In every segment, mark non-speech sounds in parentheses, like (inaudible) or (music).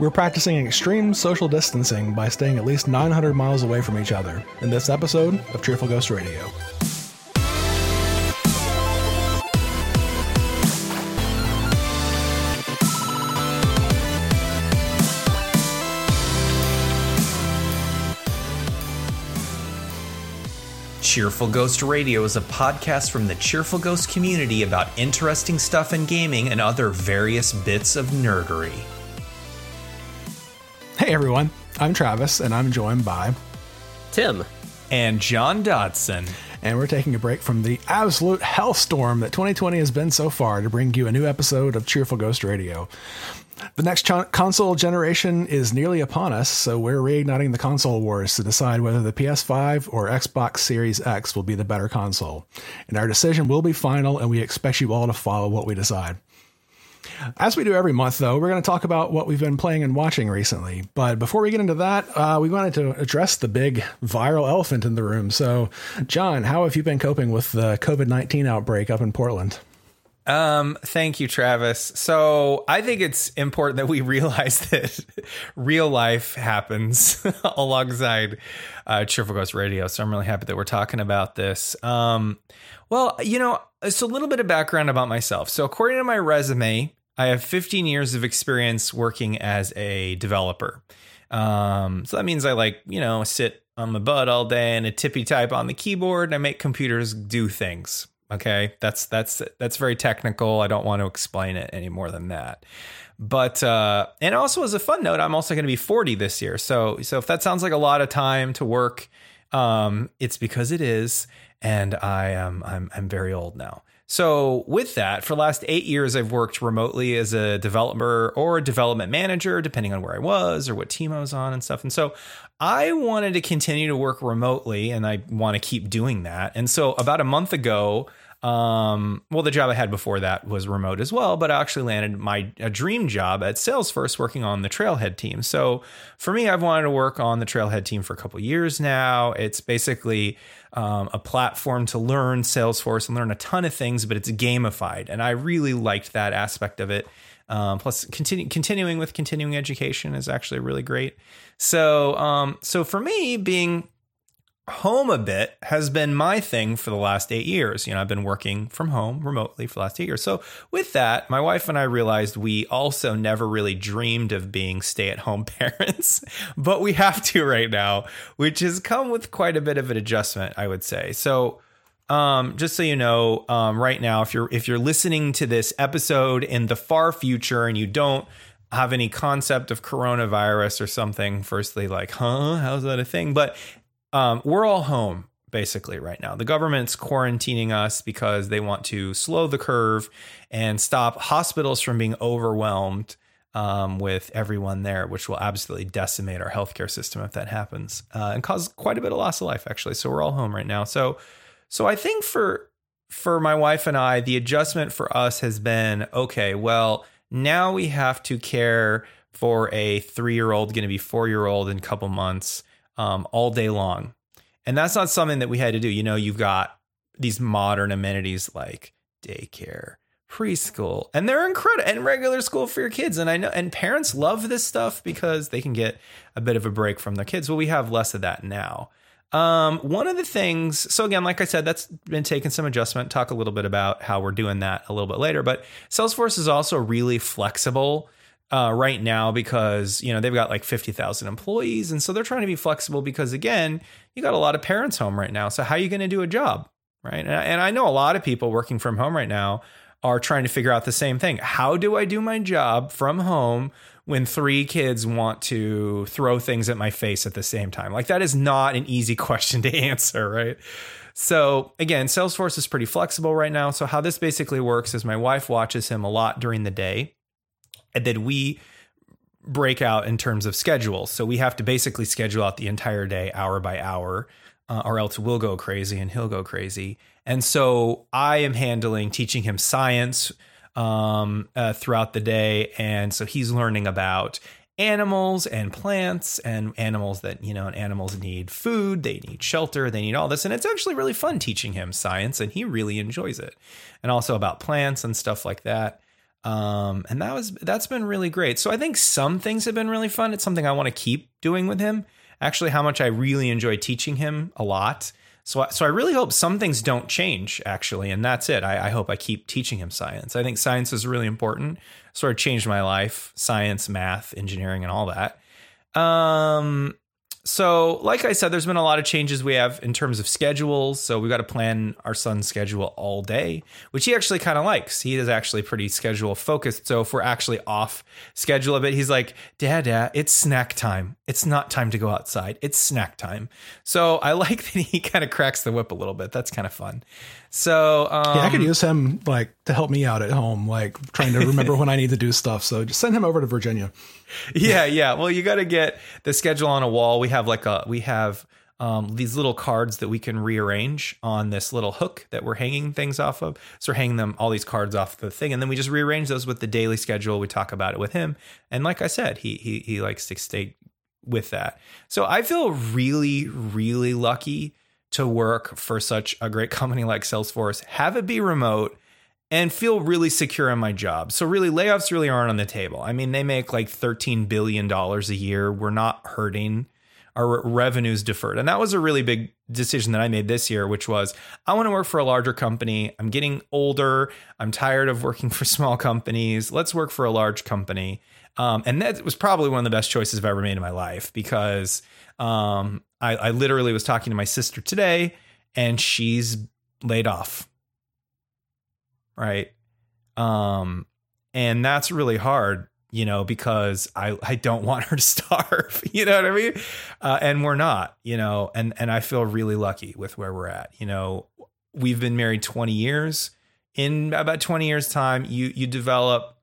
we're practicing extreme social distancing by staying at least 900 miles away from each other in this episode of Cheerful Ghost Radio. Cheerful Ghost Radio is a podcast from the Cheerful Ghost community about interesting stuff in gaming and other various bits of nerdery. Hey everyone, I'm Travis and I'm joined by Tim. And John Dodson. And we're taking a break from the absolute hellstorm that 2020 has been so far to bring you a new episode of Cheerful Ghost Radio. The next ch- console generation is nearly upon us, so we're reigniting the console wars to decide whether the PS5 or Xbox Series X will be the better console. And our decision will be final, and we expect you all to follow what we decide. As we do every month, though, we're going to talk about what we've been playing and watching recently. But before we get into that, uh, we wanted to address the big viral elephant in the room. So, John, how have you been coping with the COVID 19 outbreak up in Portland? Um, thank you, Travis. So I think it's important that we (laughs) realize that real life happens (laughs) alongside uh, Cheerful Ghost Radio. So I'm really happy that we're talking about this. Um, well, you know, so a little bit of background about myself. So according to my resume, I have 15 years of experience working as a developer. Um, so that means I like, you know, sit on my butt all day and a tippy type on the keyboard and I make computers do things. Okay, that's that's that's very technical. I don't want to explain it any more than that. But uh, and also as a fun note, I'm also going to be 40 this year. So so if that sounds like a lot of time to work, um, it's because it is, and I am I'm I'm very old now. So with that, for the last eight years, I've worked remotely as a developer or a development manager, depending on where I was or what team I was on and stuff. And so I wanted to continue to work remotely, and I want to keep doing that. And so about a month ago, um, well, the job I had before that was remote as well, but I actually landed my a dream job at Salesforce working on the Trailhead team. So for me, I've wanted to work on the Trailhead team for a couple years now. It's basically um, a platform to learn Salesforce and learn a ton of things, but it's gamified, and I really liked that aspect of it. Um, plus, continue, continuing with continuing education is actually really great. So, um, so for me, being home a bit has been my thing for the last eight years. You know, I've been working from home remotely for the last eight years. So, with that, my wife and I realized we also never really dreamed of being stay at home (laughs) parents, but we have to right now, which has come with quite a bit of an adjustment, I would say. So, um, just so you know, um, right now, if you're if you're listening to this episode in the far future and you don't have any concept of coronavirus or something, firstly, like, huh, how's that a thing? But um, we're all home basically right now. The government's quarantining us because they want to slow the curve and stop hospitals from being overwhelmed um, with everyone there, which will absolutely decimate our healthcare system if that happens uh, and cause quite a bit of loss of life actually. So we're all home right now. So so I think for for my wife and I, the adjustment for us has been okay. Well, now we have to care for a three year old, going to be four year old in a couple months um, all day long. And that's not something that we had to do. You know, you've got these modern amenities like daycare, preschool, and they're incredible, and regular school for your kids. And I know, and parents love this stuff because they can get a bit of a break from their kids. Well, we have less of that now. Um, one of the things, so again, like I said, that's been taking some adjustment. Talk a little bit about how we're doing that a little bit later. But Salesforce is also really flexible uh, right now because you know they've got like 50,000 employees. And so they're trying to be flexible because again you got a lot of parents home right now. So how are you going to do a job right? And, and I know a lot of people working from home right now are trying to figure out the same thing. How do I do my job from home when three kids want to throw things at my face at the same time? Like that is not an easy (laughs) question to answer right? So again, Salesforce is pretty flexible right now. So how this basically works is my wife watches him a lot during the day that we break out in terms of schedule. So we have to basically schedule out the entire day, hour by hour, uh, or else we'll go crazy and he'll go crazy. And so I am handling teaching him science um, uh, throughout the day, and so he's learning about animals and plants and animals that you know and animals need food they need shelter they need all this and it's actually really fun teaching him science and he really enjoys it and also about plants and stuff like that Um, and that was that's been really great. So I think some things have been really fun. It's something I want to keep doing with him. Actually, how much I really enjoy teaching him a lot. So, so I really hope some things don't change actually, and that's it. I, I hope I keep teaching him science. I think science is really important. Sort of changed my life: science, math, engineering, and all that. Um, so, like I said, there's been a lot of changes we have in terms of schedules. So, we've got to plan our son's schedule all day, which he actually kind of likes. He is actually pretty schedule focused. So, if we're actually off schedule a bit, he's like, Dad, Dad, it's snack time. It's not time to go outside. It's snack time. So, I (laughs) like that he kind of cracks the whip a little bit. That's kind of fun. So, um, yeah, I could use him like to help me out at home, like trying to remember when I need to do stuff. So, just send him over to Virginia. (laughs) yeah, yeah. Well, you got to get the schedule on a wall. We have like a we have um, these little cards that we can rearrange on this little hook that we're hanging things off of. So we're hanging them all these cards off the thing, and then we just rearrange those with the daily schedule. We talk about it with him, and like I said, he he he likes to stay with that. So I feel really really lucky to work for such a great (laughs) company like Salesforce, have it be remote and feel really secure in my job. So really layoffs really aren't on the table. I mean, they make like 13 billion dollars a year. We're not hurting. Our revenues deferred. And that was a really big decision that I made this year, which was I want to work for a larger company. I'm getting older. I'm tired of working (laughs) for small companies. Let's work for a large company. Um, and that was probably one of the best choices I've ever made in my life because um, I, I literally was talking to my sister today and she's laid off right? Um, and that's really hard, you know, because I I don't (laughs) want her to starve, (laughs) you know what I mean? Uh, and we're not, you know, and and I feel really lucky with where we're at. You know, we've been married 20 years. In about 20 years time, you you develop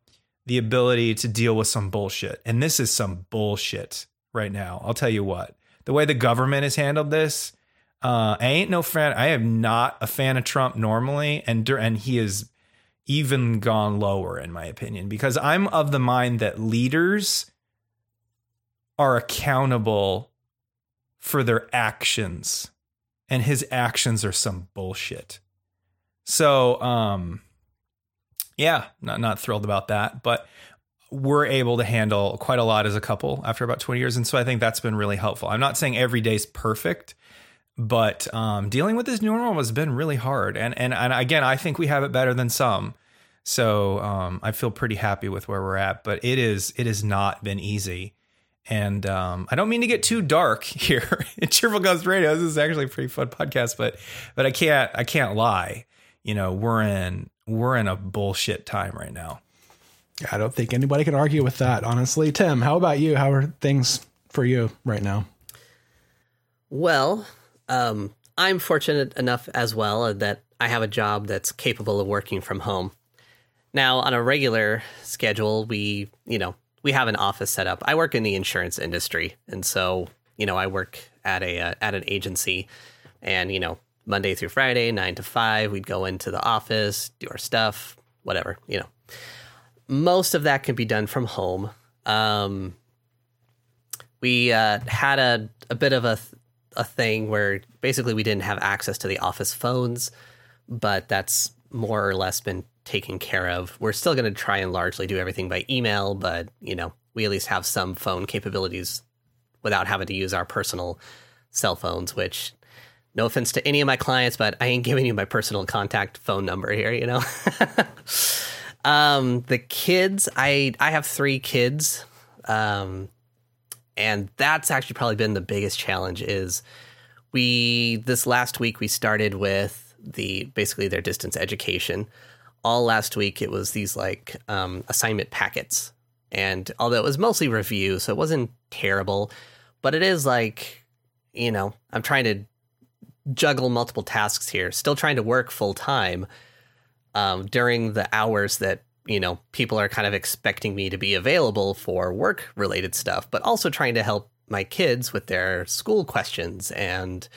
the ability to deal with some bullshit. And this is some bullshit right now. I'll tell you what. The way the government has handled this, uh, I ain't no fan. I am not a fan of Trump normally, and and he is even gone lower, in my opinion, because I'm of the mind that leaders are accountable for their actions, and his actions are some bullshit. So, um, yeah, not not thrilled about that, but we're able to handle quite a lot as a couple after about 20 years, and so I think that's been really helpful. I'm not saying every day's perfect, but um, dealing with this new normal has been really hard. And, and and again, I think we have it better than some. So um, I feel pretty happy with where we're at. But it is it has not been easy. And um, I don't mean to get too dark (laughs) here in Cheerful Ghost Radio. This is actually a pretty fun podcast, but but I can't I can't lie. You know, we're in we're in a bullshit time right now. I don't think anybody can argue with that, honestly. Tim, how about you? How are things for you right now? Well, um, I'm fortunate enough as well that I have a job that's capable of working from home. Now, on a regular schedule, we, you know, we have an office set up. I work in the insurance industry, and so, you know, I work at a uh, at an agency, and you know, Monday through Friday, nine to five, we'd go into the office, do our stuff, whatever, you know. Most of that can be done from home. Um, we uh, had a a bit of a a thing where basically we didn't have access to the office phones, but that's more or less been taken care of. We're still going to try and largely do everything by email, but you know, we at least have some phone capabilities without having to use our personal cell phones, which no offense to any of my clients, but I ain't giving you my personal contact phone number here, you know. (laughs) um, the kids, I I have 3 kids. Um, and that's actually probably been the biggest challenge is we this last week we started with the basically their distance education. All last week it was these like um, assignment packets. And although it was mostly review so it wasn't terrible but it is like you know i'm trying to juggle multiple tasks here still trying to work full time um, during the hours that you know, people are kind of expecting me to be available for work related stuff, but also trying to help my kids with their school questions and,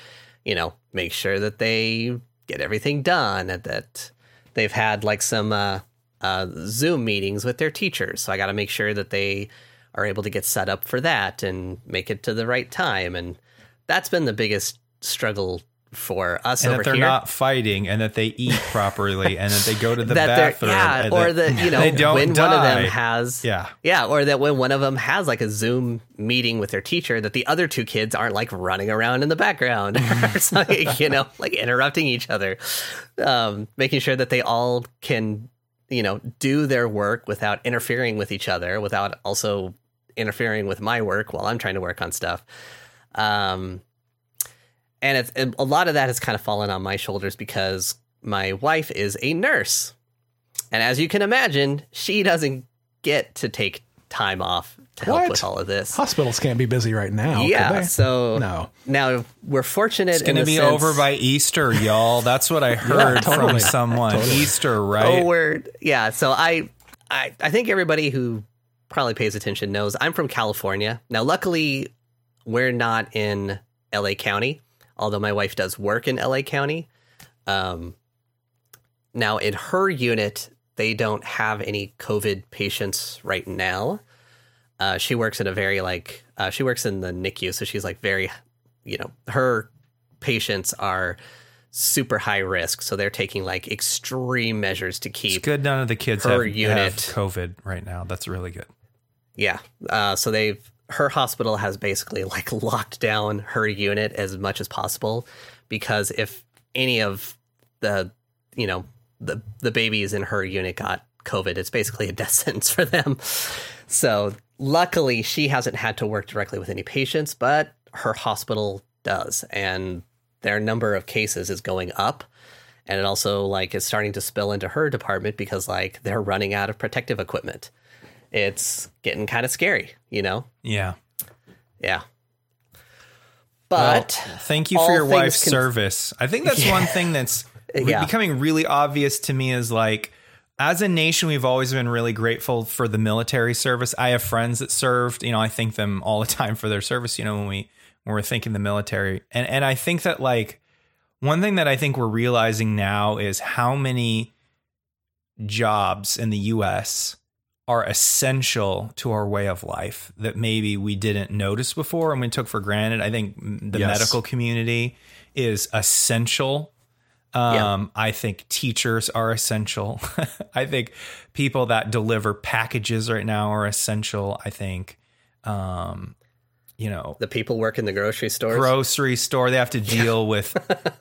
you know, make sure that they get everything done and that they've had like some uh, uh, Zoom meetings with their teachers. So I got to make sure that they are able to get set up for that and make it to the right time. And that's been the biggest struggle for us and over that they're here. not fighting and that they eat (laughs) properly and that they go to the bathroom yeah, or that that you (laughs) know they don't when die. one of them has Yeah. yeah, or that when one of them has like a Zoom meeting with their teacher, that the other two kids aren't like running around in the background (laughs) or something, you know, like interrupting each other, um, making sure that they all can you know do their work without interfering with each other, without also interfering with my work while I'm trying to work on stuff. Um, and it's and a lot of that has kind of fallen on my shoulders because my wife is a nurse and as you can imagine she doesn't get to take time off to help What? with all of this Hospitals can't be busy right now. could yeah they? so no. now we're fortunate It's going to be over by Easter, y'all. That's what I (laughs) heard totally. from someone. Easter, oh, right? oh word yeah so I, I i think everybody who probably pays attention knows i'm from california now luckily we're not in la county although my wife does work in la county um, now in her unit they don't have any covid patients right now uh, she works in a very like uh, she works in the nicu so she's like very you know her patients are super high risk so they're taking like extreme measures to keep. It's good none of the kids her have, unit. have COVID right now. That's really good. Yeah. Uh, so they've her hospital has basically like (laughs) locked down her unit as much as possible because if any of the you know the the babies in her unit got COVID, it's basically a death (laughs) sentence for them. So luckily, she hasn't had to work directly with any patients, but her hospital does, and their number of cases is going up. And it also like is starting to spill into her department because like they're running out of protective equipment it's getting kind of scary, you know? Yeah. Yeah. Well, But thank you for your wife's cons- service. I think that's one (laughs) thing that's Yeah. becoming really obvious to me is like as a nation we've always been really grateful for the military service. I have friends that served, you know, I thank them all the (laughs) time for their service, you know, when we when we're thinking the military. And and I think that like one thing that I think we're realizing now is how many jobs in the US are essential to our way of life that maybe we didn't notice before and we took for granted. I think the Yes. medical community is essential. Um, I think teachers are essential. (laughs) I think people that deliver packages right now are essential. I think, um, you know, the people work in the grocery store grocery store. They have to deal with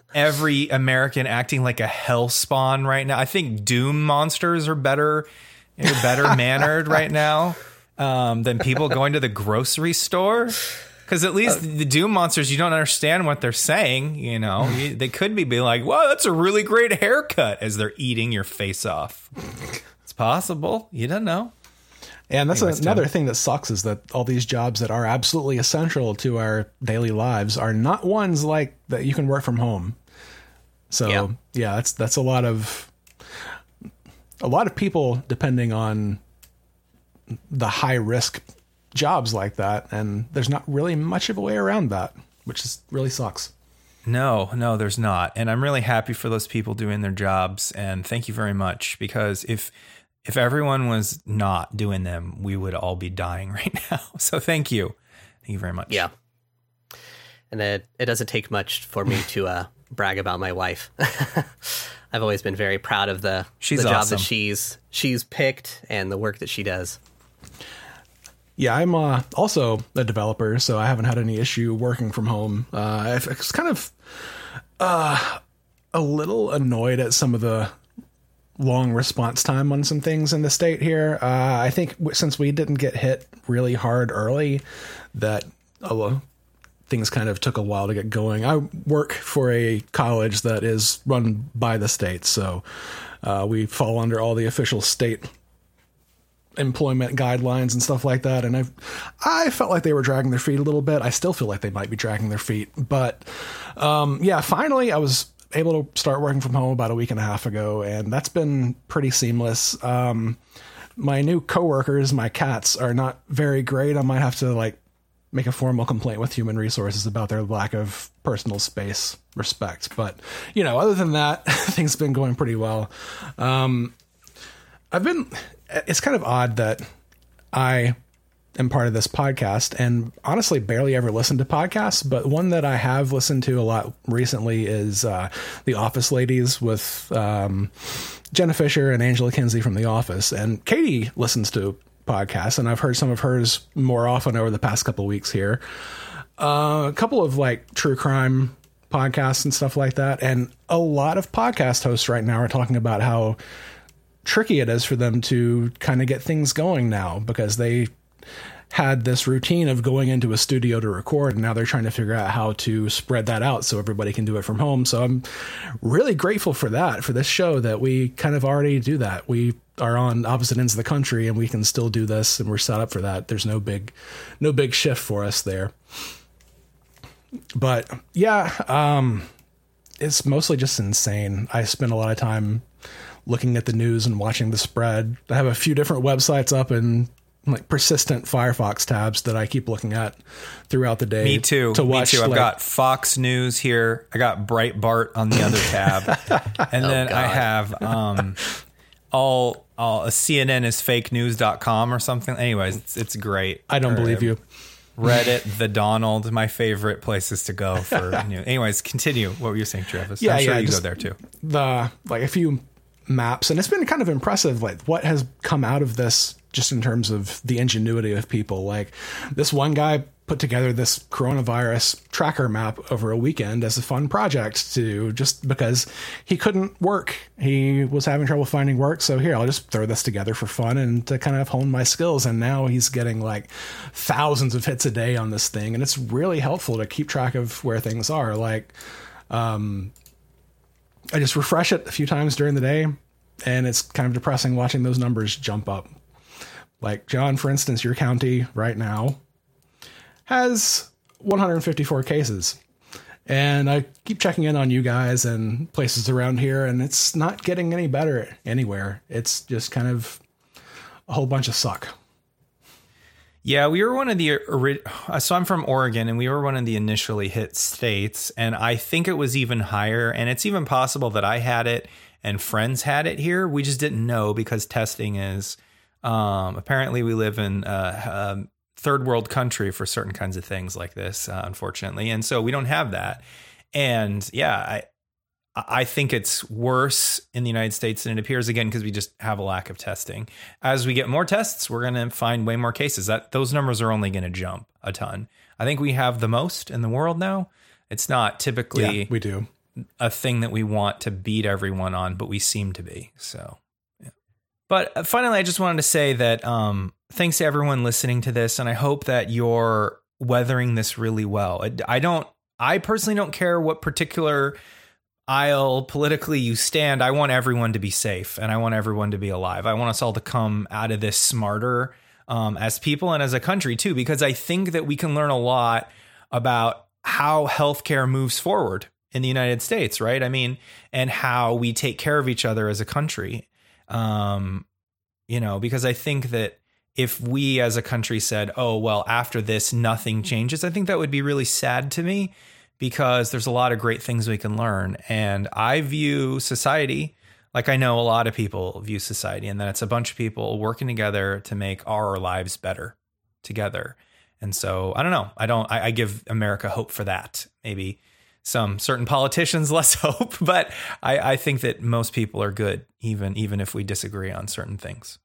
(laughs) every American acting like a hell spawn right now. I think Doom monsters are better, are better (laughs) mannered right now um, than people going to the grocery store. Because at least the Doom monsters, you don't understand what they're saying. You know, You- they could be being like, "Wow, that's a really great haircut," as they're eating your face off. It's possible. You don't know. And that's Anyways, another Tim. thing that sucks is that all these jobs that are absolutely essential to our daily lives are not ones like that you can work from home. So Yeah. yeah, that's that's a lot of a lot of people depending on the high risk jobs like that, and there's not really much of a way around that, which is really sucks. No, no, there's not. And I'm really happy for those people doing their jobs and thank you very much because if if everyone was not doing them, we would all be dying (laughs) right now. So thank you. Thank you very much. Yeah. And it, it doesn't take much for me to uh, brag about my wife. (laughs) I've always been very proud of the, She's the job awesome. that she's she's picked and the work that she does. Yeah, I'm uh, also a developer, so I haven't had any issue working from home. Uh, I was kind of uh, a little annoyed at some of the long response time on some things in the state here. Uh, I think since we didn't get hit really hard early, that a things kind of took a while to get going. I work for a college that is run by the state, so uh, we fall under all the official state employment guidelines and stuff like that. And I, I felt like they were dragging their feet a little bit. I still feel like they might be dragging their feet, but um, yeah, finally I was able to start working from home about a week and a half ago, and that's been pretty seamless. Um, my new coworkers, my cats, are not very great. I might have to like make a formal complaint with human resources about their lack of personal space respect. But you know, other than that, (laughs) things have been going pretty well. Um, I've been. It's kind of odd that I am part of this podcast and honestly barely ever listen to podcasts, but one that I have listened to a lot recently is uh, The Office Ladies with um, Jenna Fischer and Angela Kinsey from The Office. And Katie listens to podcasts, and I've heard some of hers more often over the past couple weeks here. Uh, a couple of like true crime podcasts and stuff like that. And a lot of podcast hosts right now are talking about how tricky it is for them to kind of get things going now because they had this routine of going into a studio to record and now they're trying to figure out how to spread that out so everybody can do it from home. So I'm really grateful for that for this show that we kind of already do that. We are on opposite ends of the country and we can still do this and we're set up for that. There's no big no big shift for us there. But yeah, um it's mostly just insane. I spend a lot of time looking at the news and watching the spread. I have a few different websites up and like persistent Firefox tabs that I keep looking at throughout the day. Me too. To watch, Me too. I've like- got Fox News here. I got Breitbart on the other tab, (laughs) and then I have um, (laughs) all all CNN is fake news.com or something. Anyways, it's, it's great. I don't Or, believe you. Reddit, the Donald, my favorite places to go for (laughs) new. Anyways, continue. What were you saying, Travis? Yeah, I'm sure yeah, you go there too. the like a few maps and it's been kind of impressive like what has come out of this just in terms of the ingenuity of people. Like this one guy put together this coronavirus tracker map over a weekend as a fun project to just because he couldn't work. He was having trouble finding work. So here i'll just throw this together for fun and to kind of hone my skills. And now he's getting like thousands of hits a day on this thing. And it's really helpful to keep track of where things are. Like um, I just refresh it a few times during the day, and it's kind of depressing watching those numbers jump up. Like, John, for instance, your county right now has 154 cases. And I keep checking in on you guys and places around here, and it's not getting any better anywhere. It's just kind of a whole bunch of suck. Yeah, we were one of the ori- uh, so I'm from Oregon and we were one of the initially hit states and I think it was even higher and it's even possible that I had it and friends had it here. We just didn't know because testing is um, apparently we live in a, a third world country for certain kinds of things like this, uh, unfortunately, and so we don't have that. And yeah, I I think it's worse in the United States than it appears again because we just have a lack of testing. As we get more tests, we're going to find way more cases. That those numbers are only going to jump a ton. I think we have the most in the world now. It's not typically Yeah, we do. a thing that we want to beat everyone on, but we seem to be. So. But uh, finally, I just wanted to say that um, thanks to everyone listening to this, and I hope that you're weathering this really well. I- don't, I personally don't care what particular aisle politically you stand. I want everyone to be safe, and I want everyone to be alive. I want us all to come out of this smarter um, as people and as a country too, because I think that we can learn a lot about how healthcare moves forward in the United States, right? I mean, and how we take care of each other as a country. Um, you know, because I think that if we as a country said, oh, well, after this, nothing changes, I think that would be really sad to me because there's a lot of great things we can learn. And I view society like I know a lot of people view society, and that it's a bunch of people working together to make our lives better together. And so I don't know. I don't. I, I give America hope for that. Maybe some certain politicians (laughs) less hope, but I, I think that most people are good, even even if we disagree on certain things.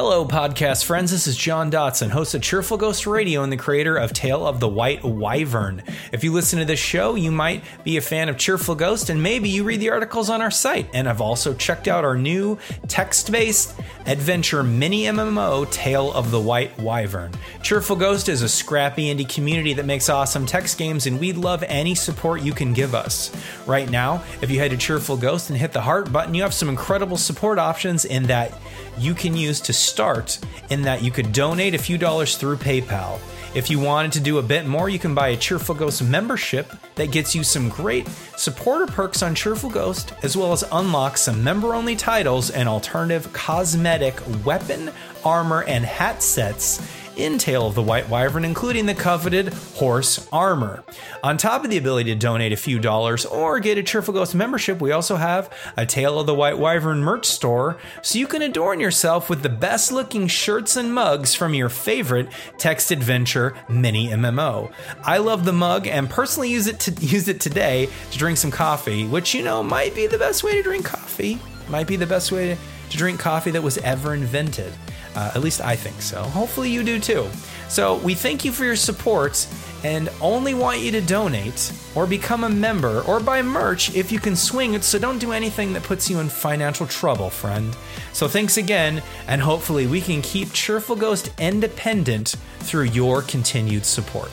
Hello, podcast friends. This is John Dotson, host of Cheerful Ghost Radio and the creator of Tale of the White Wyvern. If you listen to this show, you might be a fan of Cheerful Ghost and maybe you read the articles on our site. And I've also checked out our new text based adventure mini MMO, Tale of the White Wyvern. Cheerful Ghost is a scrappy indie community that makes awesome text games, and we'd love any support you can give us. Right now, if you head to Cheerful Ghost and hit the heart button, you have some incredible support options in that you can use to start in that you could donate a few dollars through PayPal. If you wanted to do a bit more, you can buy a Cheerful Ghost membership that gets you some great supporter perks on Cheerful Ghost, as well as unlock some member only titles and alternative cosmetic weapon, armor, and hat sets in Tale of the White Wyvern, including the coveted horse armor. On top of the ability to donate a few dollars or get a Cheerful Ghost membership, we also have a Tale of the White Wyvern merch store so you can adorn yourself with the best looking shirts and mugs from your favorite text adventure mini MMO. I love the mug and personally use it to (laughs) use it today to drink some coffee, which you know might be the best way to drink coffee. Might be the best way to, to drink coffee that was ever invented. Uh, at least I think so. Hopefully you do too. So we thank you for your support and only want you to donate or become a member or buy merch if you can swing it. So don't do anything that puts you in financial trouble, friend. So thanks again, and hopefully we can keep Cheerful Ghost independent through your continued support.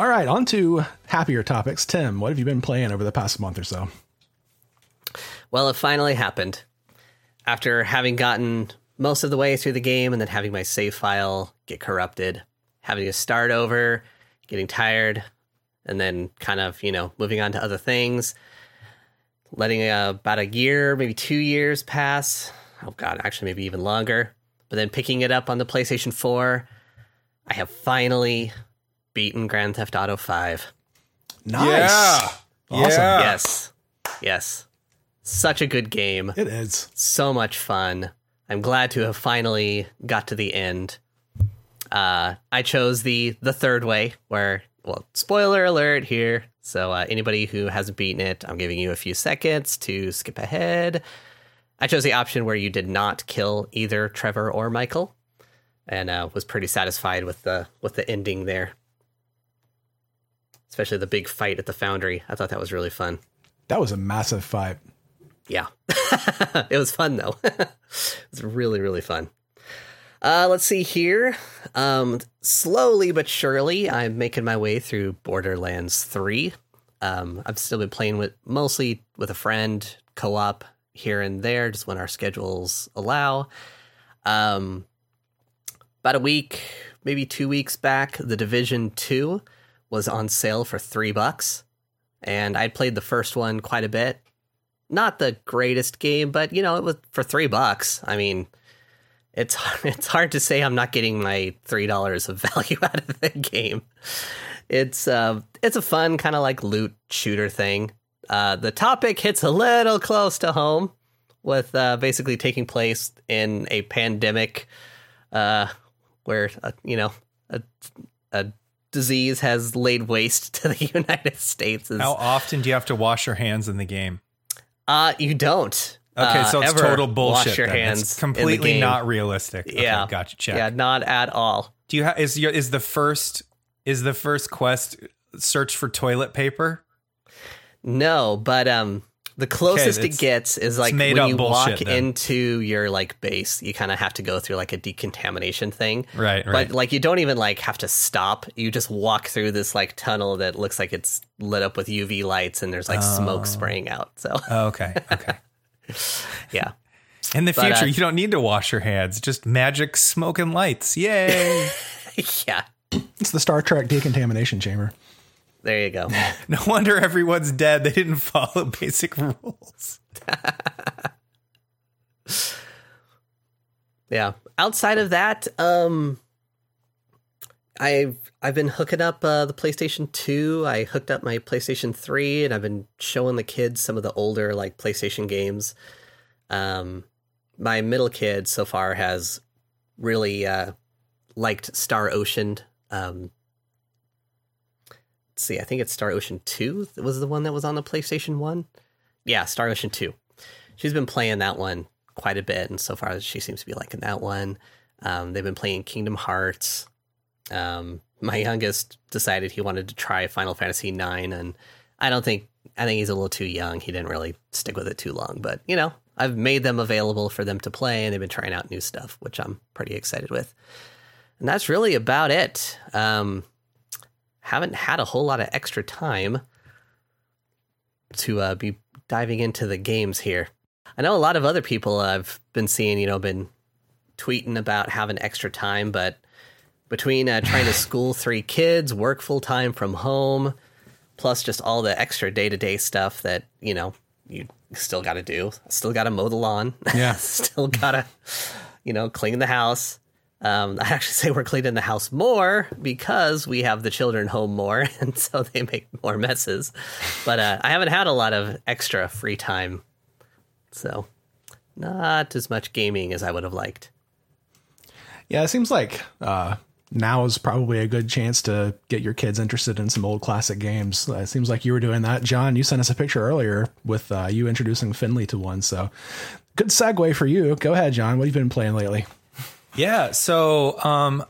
All right, on to happier topics. Tim, what have you been playing over the past month or so? Well, it finally happened. After having gotten most of the way through the game and then having my save file get corrupted, having to start over, getting tired, and then kind of, you know, moving on to other things, letting uh, about a year, maybe two years pass. Oh, God, actually, maybe even longer. But then picking it up on the PlayStation 4, I have finally beaten Grand Theft Auto 5. Nice. Yeah. Awesome. Yeah. Yes. Yes. Such a good game. It is. So much fun. I'm glad to have finally got to the end. Uh, I chose the the third way, where well, spoiler alert here. So uh, anybody who hasn't beaten it, I'm giving you a few seconds to skip ahead. I chose the option where you did not kill either Trevor or Michael, and uh, was pretty satisfied with the with the ending there. Especially the big fight at the foundry. I thought that was really fun. That was a massive fight. Yeah. (laughs) it was fun though. (laughs) it was really, really fun. Uh, let's see here. Um, slowly but surely, I'm making my way through Borderlands 3. Um, I've still been playing with mostly with a friend, co op here and there, just when our schedules allow. Um, about a week, maybe two weeks back, The Division 2 was on sale for three bucks. And I'd played the first one quite a bit not the greatest game, but you know, it was for three bucks. I mean, it's (laughs) it's hard to say I'm not getting my three dollars of (laughs) value out of the game. It's uh, it's a fun kind of like loot shooter thing. Uh, the topic hits a little close to home, with uh, basically taking place in a pandemic, uh, where uh, you know a, a disease has laid waste (laughs) to the (laughs) United States. It's- How often do you have to wash your hands in the game? Uh, you don't. Okay, uh, so it's total bullshit. Wash your then. hands. It's completely not realistic. Okay, Yeah, gotcha. Check. Yeah, not at all. Do you ha- is your is the first is the first quest search for toilet paper? No, but um, the closest it gets is like made when you bullshit walk then. into your like base, you kind of have to go through like a decontamination thing. Right, right. But like you don't even like have to stop. You just walk through this like tunnel that looks like it's lit up with UV lights and there's like Oh. smoke spraying out. So Oh, okay, okay. (laughs) yeah. In the But, future, uh, you don't need to wash your hands. Just magic smoke and lights. Yay! (laughs) yeah. It's the Star Trek decontamination chamber. There you go. (laughs) no wonder everyone's dead. They didn't follow (laughs) basic rules. (laughs) Yeah. Outside of that, um I've I've been hooking up uh, the PlayStation 2. I hooked up my PlayStation 3 and I've been showing the kids some of the older like PlayStation games. Um my middle kid so far has really uh liked Star Ocean. Um see, I think it's Star Ocean 2 was the one that was on the PlayStation 1. Yeah, Star Ocean 2. She's been playing that one quite a bit, and so far she seems to be liking that one. Um, they've been playing Kingdom Hearts. Um, my youngest decided he wanted to try Final Fantasy IX, and I don't think I think he's a little too young. He didn't really stick with it too long, but you know, I've made them available for them to play, and they've been trying out new stuff, which I'm pretty excited with. And that's really about it. Um, haven't had a whole lot of extra time to uh, be diving into the games here. I know a lot of other people I've been seeing, you know, been tweeting about having extra time, but between uh, trying to (laughs) school three kids, work full time from home, plus just all the extra day to day stuff that, you know, you still got to do. Still got to mow the lawn. Yeah. (laughs) still got to, you know, clean the house. Um, (laughs) I actually say we're cleaning the house more because we have the children home more, (laughs) and so they make more messes. But uh, I haven't had a lot of extra free time, so not as much gaming as I would have liked. Yeah, it seems like uh, now is probably a good chance to get your kids interested in some old classic games. Uh, it seems like you were doing that. John, you sent us a picture earlier with uh, you introducing Finley to one. So good segue for you. Go ahead, John. What have you been playing lately? Yeah. So, um,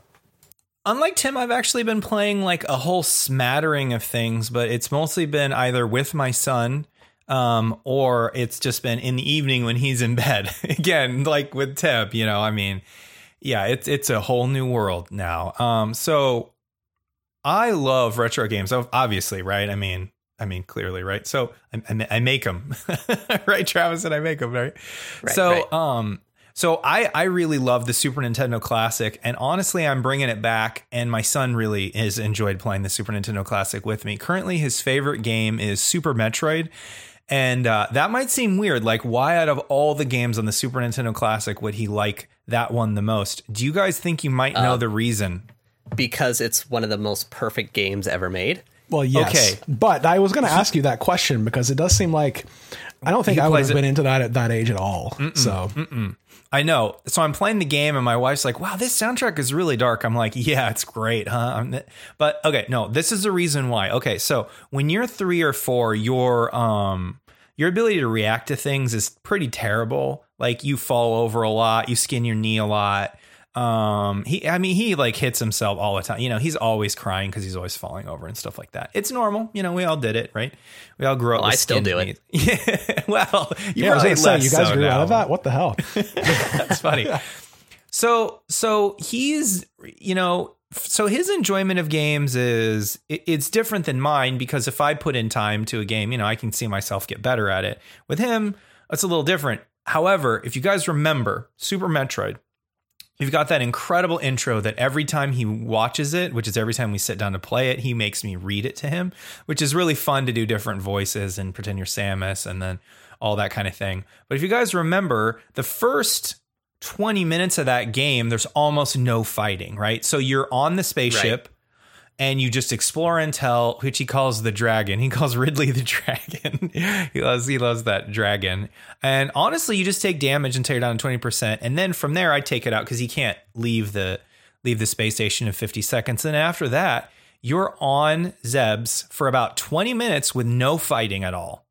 unlike Tim, I've actually been playing like a whole smattering of things, but it's mostly been either with my son, um, or it's just been in the evening when he's in bed. (laughs) Again, like with Tim, you know, I mean, yeah, it's it's a whole new world now. Um, so I love retro games, obviously, right? I mean, I mean, clearly, right? So I, I, I make them, (laughs) right, Travis, and I make them, right? Right, so, right. um, so I I really love the Super Nintendo Classic, and honestly, I'm bringing it back. And my son really has enjoyed playing the Super Nintendo Classic with me. Currently, his favorite game is Super Metroid. And uh, that might seem weird. Like, why out of all the games on the Super Nintendo Classic would he like that one the most? Do you guys think you might know the reason? because it's one of the most perfect games ever made. Well, yes. Okay. But I was going (laughs) to ask you that question because it does seem like I don't think He I would have been into that at that age at all. so I know. So I'm playing the game, and my wife's like, "Wow, this soundtrack is really dark." I'm like, "Yeah, it's great, huh?" But okay, no, this is the reason why. Okay, so when you're three or four, your um your ability to react to things is pretty terrible. Like you fall over a lot, you skin your knee a lot. Um, he, I mean, he like hits himself all the time. You know, he's always crying because he's always falling over and stuff like that. It's normal. You know, we all did it, right? We all grew up. Well, with I still do it. (laughs) Yeah. Well, you yeah, I was probably going to say you guys so grew out of that. What the hell? (laughs) (laughs) That's funny. So so he's you know so his enjoyment of games is it's different than mine because if I put in time to a game, you know, I can see myself get better at it. With him, it's a little different. However, if you guys remember Super Metroid, You've got that incredible intro that every time he watches it, which is every time we sit down to play it, he makes me read it to him, which is really fun to do different voices and pretend you're Samus and then all that kind of thing. But if you guys remember, the first 20 minutes of that game, there's almost no fighting, right? So you're on the spaceship and you just explore Intel, which he calls the dragon. He calls Ridley the (laughs) dragon. he loves he loves that dragon. And honestly, you just take damage until you're down to 20%. And then from there I take it out because he can't leave the leave the space station in 50 seconds. And after that, you're on Zebes for about 20 minutes with no fighting at all.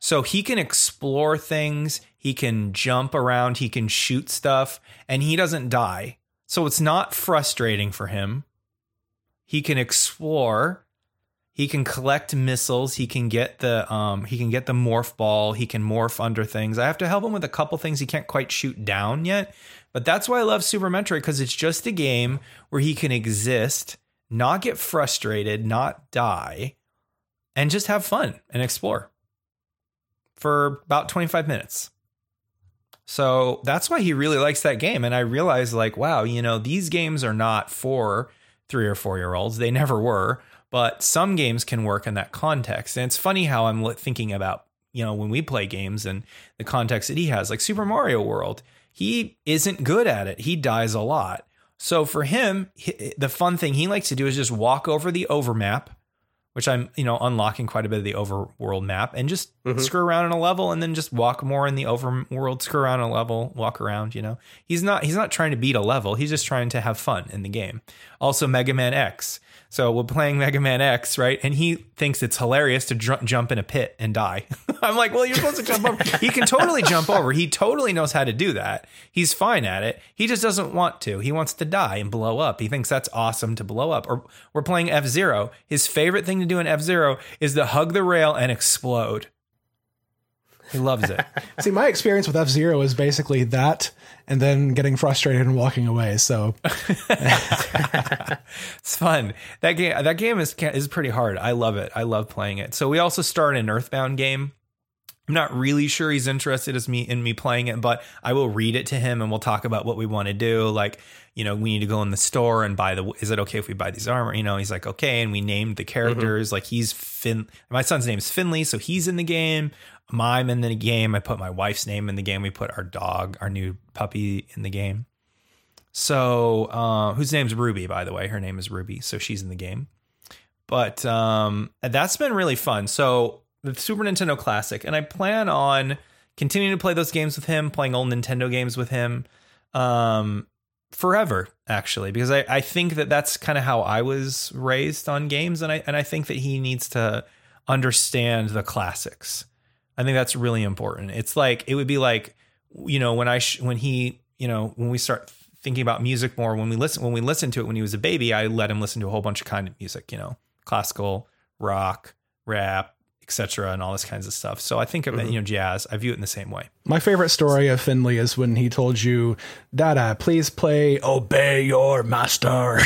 So he can explore things, he can jump around, he can shoot stuff, and he doesn't die. So it's not frustrating for him. He can explore. He can collect missiles. He can get the um he can get the morph ball. He can morph under things. I have to help him with a couple things he can't quite shoot down yet. But that's why I love Super Metroid because it's just a game where he can exist, not get frustrated, not die, and just have fun and explore for about 25 minutes. So that's why he really likes that game. And I realized, like, wow, you know, these games are not for three or four year olds. They never were, but some games can work in that context. And it's funny how I'm thinking about, you know, when we play games and the context that he has, like Super Mario World, he isn't good at it. He dies a lot. So for him, the fun thing he likes to do is just walk over the overmap, which I'm, you know, unlocking quite a bit of the overworld map and just mm-hmm. screw around in a level and then just walk more in the overworld, screw around a level, walk around, you know. He's not he's not trying to beat a level. He's just trying to have fun in the game. Also Mega Man X. So we're playing Mega Man X, right? And he thinks it's hilarious to dr- jump in a pit and die. (laughs) I'm like, well, you're supposed to jump over. He can totally jump over. He totally knows how to do that. He's fine at it. He just doesn't want to. He wants to die and blow up. He thinks that's awesome to blow up. Or we're playing F Zero. His favorite thing to do in F Zero is to hug the rail and explode. He loves it. (laughs) See, my experience with F Zero is basically that, and then getting frustrated and walking away. So (laughs) It's fun. That game that game is is pretty hard. I love it. I love playing it. So we also start an Earthbound game. I'm not really sure he's interested as me in me playing it, but I will read it to him and we'll talk about what we want to do. Like, you know, we need to go in the store and buy the. Is it okay if we buy these armor? You know, he's like, okay, and we named the mm-hmm. characters. Like he's Fin. My son's name is Finley, so he's in the game. Mime in the game. I put my wife's name in the game. We put our dog, our new puppy, in the game. So, uh, whose name's Ruby, by the way. Her name is Ruby, so she's in the game. But um, that's been really fun. So, the Super Nintendo Classic, and I plan on continuing to play those games with him, playing old Nintendo games with him um, forever, actually, because I, I think that that's kind of how I was raised on games, and I and I think that he needs to understand the classics. I think that's really important. It's like it would be like you know when I sh- when he you know when we start thinking about music more when we listen when we listened to it when he was a baby I let him listen to a whole bunch of kind of music you know classical rock rap etc and all this kinds of stuff. So I think of it mm-hmm. you know jazz. I view it in the same way. My favorite story of Finley is when he told you, Dada, please play Obey Your Master. (laughs)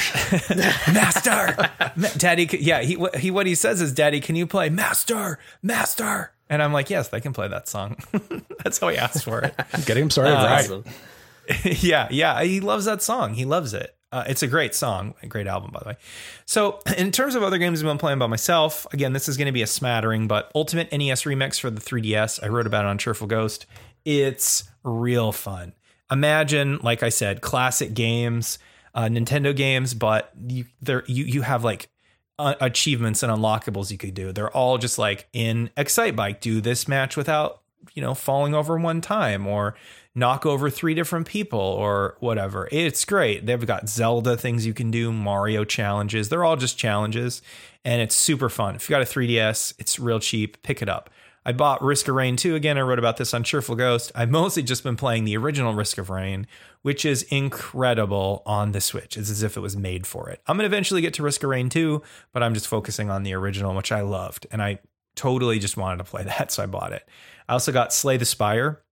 master! Daddy yeah he what he what he says is daddy can you play master? Master and I'm like yes they can play that song (laughs) that's how he asked for it (laughs) Getting him started right. (laughs) Yeah, yeah, he loves that song. He loves it. Uh, it's a great song, a great album, by the way. So, (clears throat) in terms of other games I've been playing by myself, again, this is going to be a smattering, but Ultimate NES Remix for the 3DS, I wrote about it on Cheerful Ghost. It's real fun. Imagine, like I said, classic games, uh, Nintendo games, but you there you you have like uh, achievements and unlockables you could do. They're all just like in Excitebike, do this match without you know falling over one time or knock over three different people or whatever. It's great. They've got Zelda things you can do, Mario challenges. They're all just challenges and it's super fun. If you got a 3DS, it's real cheap. Pick it up. I bought Risk of Rain 2 again. I wrote about this on Cheerful Ghost. I've mostly just been playing the original Risk of Rain, which is incredible on the Switch. It's as if it was made for it. I'm going to eventually get to Risk of Rain 2, but I'm just focusing on the original, which I loved. And I totally just wanted to play (laughs) that, so I bought it. I also got Slay the Spire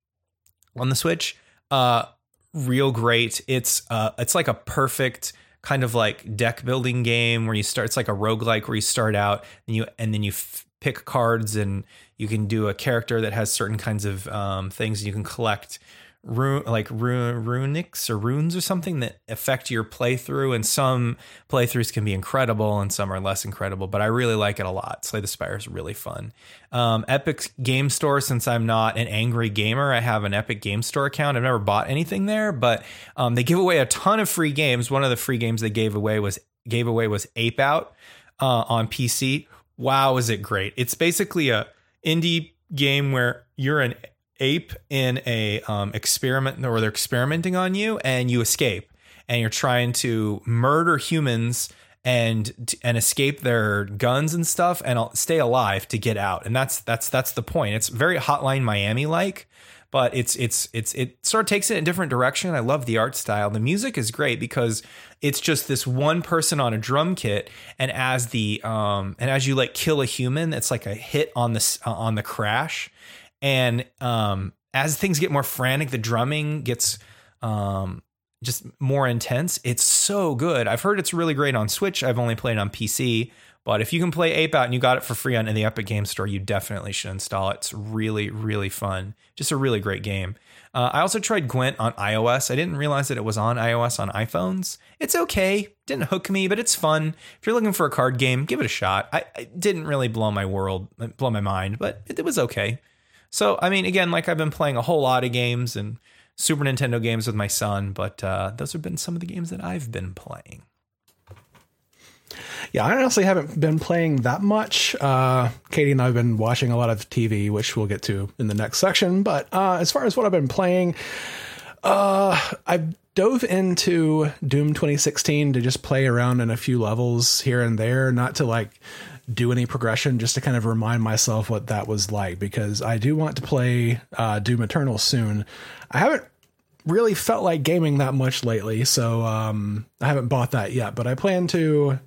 on the Switch. Uh real great. It's uh it's like a perfect kind of like deck building game where you start it's like a roguelike where you start out and you and then you f- pick cards and you can do a character that has certain kinds of um things you can collect rune like rune runics or runes or something that affect your playthrough. And some playthroughs can be incredible and some are less incredible but i really like it a lot. Slay the spire is really fun. Um, epic game store since i'm not an angry gamer i have an epic game store account. I've never bought anything there but um, they give away a ton of free games. One of the free games they gave away was gave away was ape out uh, on pc wow is it great. It's basically a indie game where you're an ape in a um, experiment or they're experimenting on you and you escape. And you're trying to murder humans and and escape their guns and stuff and stay alive to get out. And that's that's that's the point. It's very hotline miami like but it's it's it's it sort of takes it in a different direction i love the art style the music is great because it's just this one person on a drum kit and as the um and as you like kill a human it's like a hit on the on the crash and um, as things get more frantic, the drumming gets um, just more intense. It's so good. I've heard it's really great on Switch. I've only played on PC, but if you can play Ape Out and you got it for free on in the Epic Game Store, you definitely should install it. It's really, really fun. Just a really great game. Uh, I also tried Gwent on iOS. I didn't realize that it was on iOS on iPhones. It's okay. Didn't hook me, but it's fun. If you're looking for a card game, give it a shot. I, I didn't really blow my world, blow my mind, but it, it was okay. So, I mean, again, like I've been playing a whole lot of games and Super Nintendo games with my son, but uh, those have been some of the games that I've been playing. Yeah, I honestly haven't been playing that much. Uh, Katie and I have been watching a lot of TV, which we'll get to in the next section. But uh, as far as what I've been playing, uh, I dove into Doom 2016 to just play around in a few levels here and there, not to like do any progression, just to kind of remind myself what that was like, because I do want to play uh, Doom Eternal soon. I haven't really felt like gaming that much lately, so um, I haven't bought that yet, but I plan to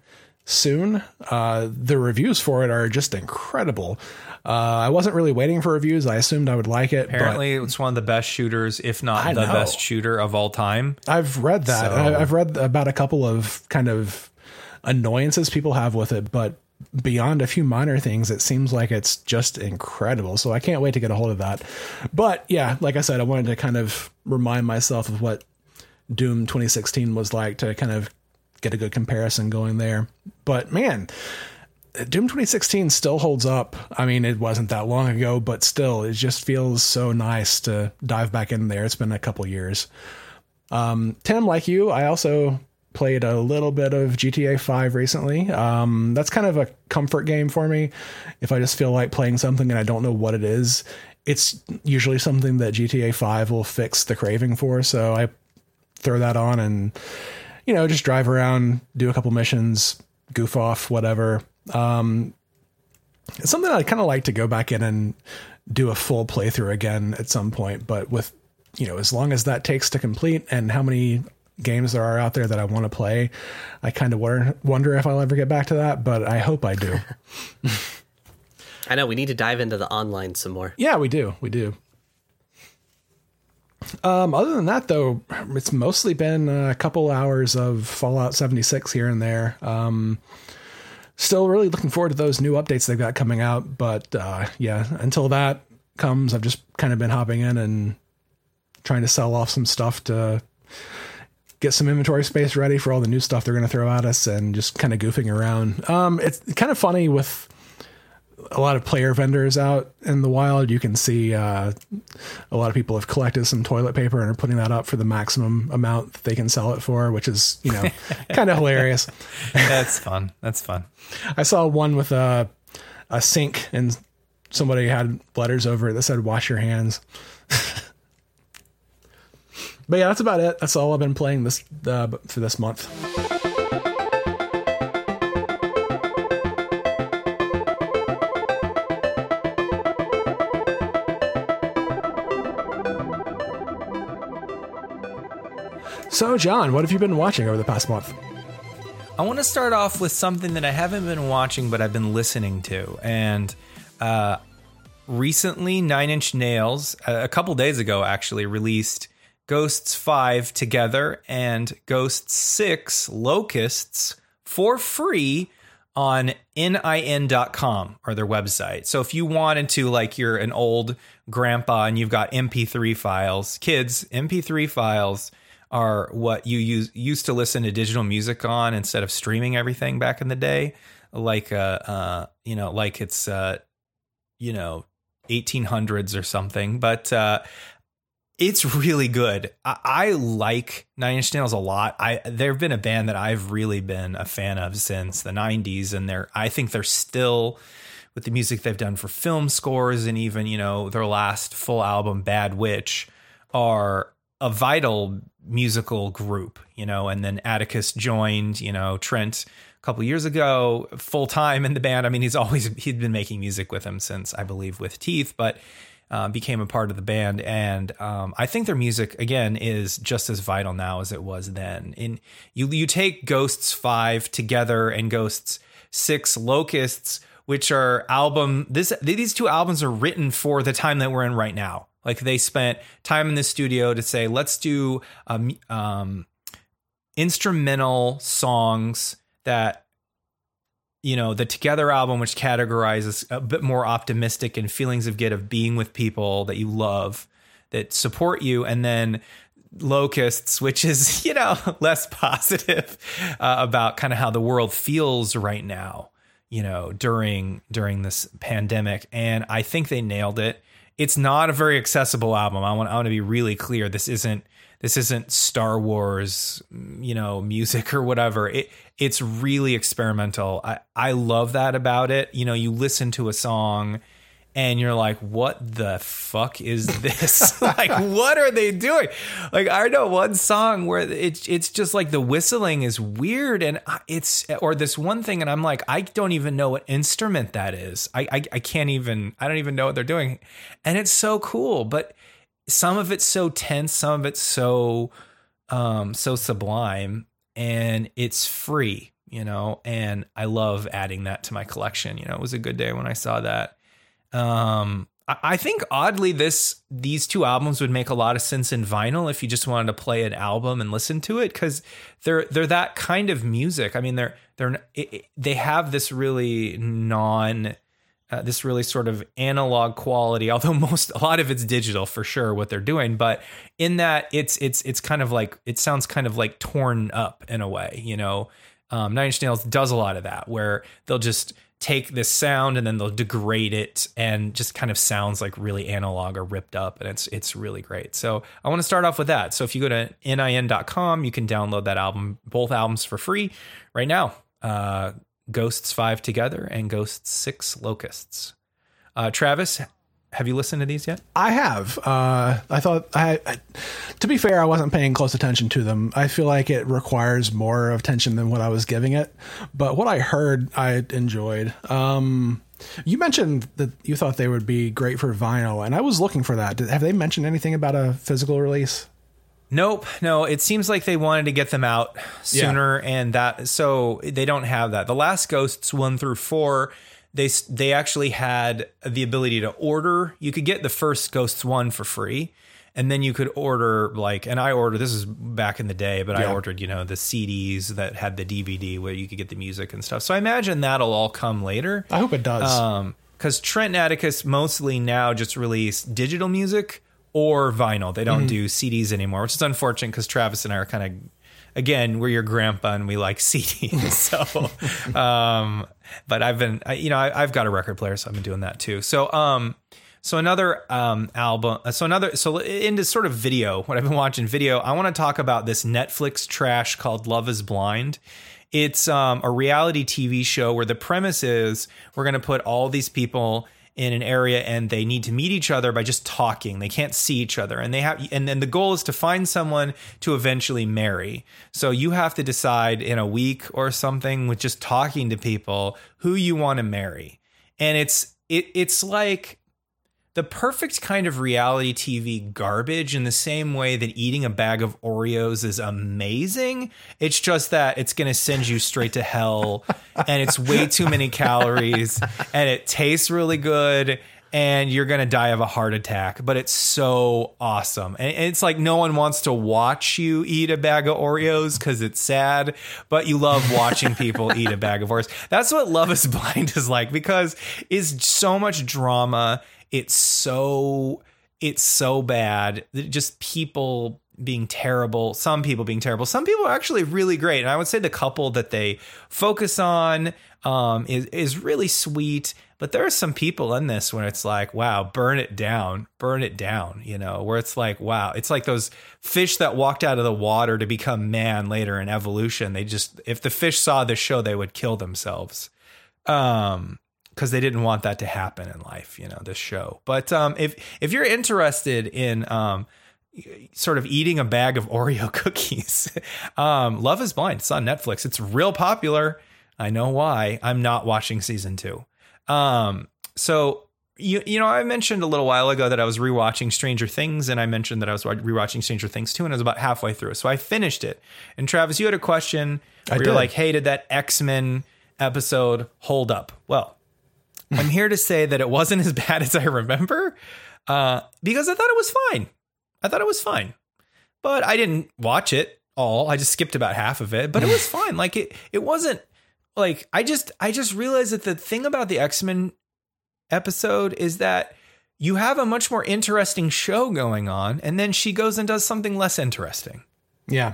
soon. Uh, the reviews for it are just incredible. Uh, I wasn't really waiting for reviews. I assumed I would like it. Apparently, it's one of the best shooters, if not I the know. best shooter of all time. I've read that. So- I've read about a couple of kind of annoyances people have with it, but beyond a few minor things, it seems like it's just incredible. So I can't wait to get a hold of that. But yeah, like I said, I wanted to kind of remind myself of what Doom 2016 was like to kind of get a good comparison going there. But man, Doom 2016 still holds up. I mean, it wasn't that long ago, but still, it just feels so nice to dive back in there. It's been a couple years. Um, Tim, like you, I also played a little bit of GTA 5 recently. Um, that's kind of a comfort game for me. If I just feel like playing something and I don't know what it is, it's usually something that GTA 5 will fix the craving for. So I throw that on and, you know, just drive around, do a couple missions, goof off, whatever. Um, it's something I'd kind of like to go back in and do a full playthrough again at some point, but with you know, as long as that takes to complete and how many games there are out there that I want to play, I kind of wonder, wonder if I'll ever get back to that, but I hope I do. (laughs) I know we need to dive into the online some more. Yeah, we do. We do. Um, other than that, though, it's mostly been a couple hours of Fallout 76 here and there. Um, still really looking forward to those new updates they've got coming out. But uh, yeah, until that comes, I've just kind of been hopping in and trying to sell off some stuff to get some inventory space ready for all the new stuff they're going to throw at us and just kind of goofing around. Um, it's kind of funny with a lot of player vendors out in the wild. You can see uh, a lot of people have collected some toilet paper and are putting that up for the maximum amount that they can sell it for, which is you know (laughs) kind of hilarious. That's fun. That's fun. I saw one with a a sink and somebody had letters over it that said "Wash your hands." (laughs) but yeah, that's about it. That's all I've been playing this uh, for this month. So, John, what have you been watching over the past month? I want to start off with something that I haven't been watching, but I've been listening to. And uh, recently, Nine Inch Nails, a couple days ago actually, released Ghosts 5 Together and Ghosts 6 Locusts for free on nin.com or their website. So if you wanted to, like you're an old grandpa and you've got MP3 files, kids, MP3 files are what you use used to listen to digital music on instead of streaming everything back in the day like uh uh you know like it's uh you know 1800s or something but uh it's really good. I, I, like Nine Inch Nails a lot. I they've been a band that I've really been a fan of since the '90s, and they're I think they're still with the music they've done for film scores and even you know their last full album Bad Witch are a vital musical group, you know, and then Atticus joined, you know, Trent a couple years ago full time in the band. I mean, he's always he'd been making music with him since I believe with Teeth, but uh, became a part of the band, and um, I think their music again is just as vital now as it was then. In you, you take Ghosts Five together and Ghosts Six Locusts, which are album this these two albums are written for the time that we're in right now. Like they spent time in the studio to say, let's do um, um, instrumental songs that you know the together album which categorizes a bit more optimistic and feelings of get of being with people that you love that support you. And then locusts which is (laughs) you know less positive uh, about kind of how the world feels right now you know during during this pandemic. And i think they nailed it it's not a very accessible album. I want I want to be really clear. This isn't this isn't Star Wars, you know, music or whatever. It it's really experimental. I I love that about it. You know, you listen to a song and you're like, what the fuck is this? (laughs) (laughs) like, what are they doing? Like, I know one song where it's it's just like the whistling is weird, and it's or this one thing, and I'm like, I don't even know what instrument that is. I I, I can't even I don't even know what they're doing, and it's so cool. But some of it's so tense, some of it's so um so sublime, and it's free, you know. And I love adding that to my collection. You know, it was a good day when I saw that. Um, I think oddly this these two albums would make a lot of sense in vinyl if you just wanted to play an album and listen to it because they're they're that kind of music. I mean they're they're it, they have this really non uh, this really sort of analog quality (laughs) although most a lot of it's digital for sure what they're doing but in that it's it's it's kind of like it sounds kind of like torn up in a way you know um, Nine Inch Nails does a lot of that where they'll just take this sound and then they'll degrade it and just kind of sounds like really analog or ripped up and it's it's really great. So I want to start off with that. So if you go to nin.com, you can download that album, both albums for free right now. Uh, Ghosts 5 Together and Ghosts 6 Locusts. Uh, Travis, have you listened to these yet? I have. Uh, I thought I, I, to be fair, I wasn't paying close attention to them. I feel like it requires more attention than what I was giving it. But what I heard, I enjoyed. Um, you mentioned that you thought they would be great for vinyl, and I was looking for that. Have they mentioned anything about a physical release? Nope, no. It seems like they wanted to get them out sooner, yeah. and that so they don't have that. The last Ghosts one through four they they actually had the ability to order. You could get the first Ghosts one for free, and then you could order like, and I ordered. This is back in the day, but yeah. I ordered you know the CDs that had the DVD where you could get the music and stuff. So I imagine that'll all come later. I hope it does. Um, because Trent and Atticus mostly now just release digital music or vinyl. They don't mm-hmm. do CDs anymore, which is unfortunate because Travis and I are kind of again, we're your grandpa and we like (laughs) CDs. so, um, but I've been, I, you know, I, have got a record player, so I've been doing that too. So, um, so another um, album, uh, so another, so into sort of video, what I've been watching video, I want to talk about this Netflix trash called Love is Blind. It's um, a reality TV show where the premise is we're going to put all these people in an area and they need to meet each other by just talking. They can't see each other. And they have and then the goal is to find someone to eventually marry. So you have to decide in a week or something with just talking to people who you want to marry. And it's it it's like the perfect kind of reality TV garbage in the same way that eating a bag of Oreos is amazing. It's just that it's going to send you straight to hell and it's way too many calories and it tastes really good and you're going to die of a heart attack, but it's so awesome. And it's like no one wants to watch you eat a bag of Oreos because it's sad, but you love watching people (laughs) eat a bag of Oreos. That's what Love is Blind is like because it's so much drama it's so it's so bad. Just people being terrible, some people being terrible, some people are actually really great. And I would say the couple that they focus on um, is is really sweet. But there are some people in this when it's like, wow, burn it down, burn it down, you know, where it's like, wow, it's like those fish that walked out of the water to become man later in evolution. They just, if the fish saw this show, they would kill themselves. Um, because they didn't want that to happen in life, you know, this show. But um, if if you're interested in um, sort of eating a bag of Oreo (laughs) cookies, um, Love is Blind. It's on Netflix. It's real popular. I know why. I'm not watching season two. Um, so you you know, I mentioned a little while ago that I was rewatching Stranger Things, and I mentioned that I was rewatching Stranger Things too, and I was about halfway through. So I finished it. And Travis, you had a question where you're like, "Hey, did that X Men episode hold up?" Well, I'm here to say that it wasn't as bad as I remember uh, because I thought it was fine. I thought it was fine, but I didn't watch it all. I just skipped about half of it, but it was (laughs) fine. Like it, it wasn't like I just, I just realized that the thing about the X Men episode is that you have a much more interesting show going on, and then she goes and does something less interesting. Yeah.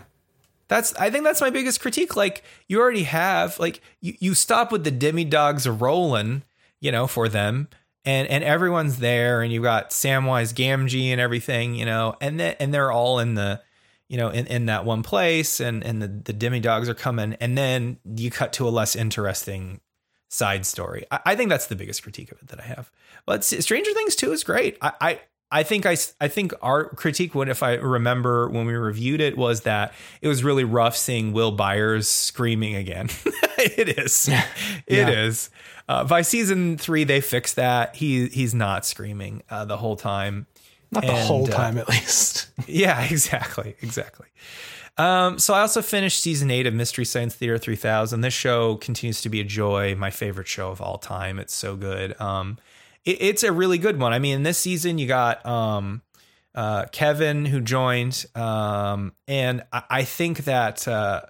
That's I think that's my biggest critique. Like you already have like you, you stop with the demodogs rolling you know, for them. And and everyone's there and you've got Samwise Gamgee and everything, you know, and then and they're all in the you know, in, in that one place and, and the, the demodogs are coming, and then you cut to a less interesting side story. I, I think that's the biggest critique of it that I have. But Stranger Things 2 is great. I I think I, I think our critique when if I remember when we reviewed it was that it was really rough seeing Will Byers screaming again. (laughs) it is. It yeah. is. Uh, by season three, they fixed that. He he's not screaming uh, the whole time. Not the whole uh, time, uh, at least. (laughs) yeah, exactly, exactly. Um, so I also finished season eight of Mystery Science Theater 3000. This show continues to be a joy. My favorite show of all time. It's so good. Um, it, it's a really good one. I mean, this season you got um, uh, Kevin who joined, um, and I, I think that uh,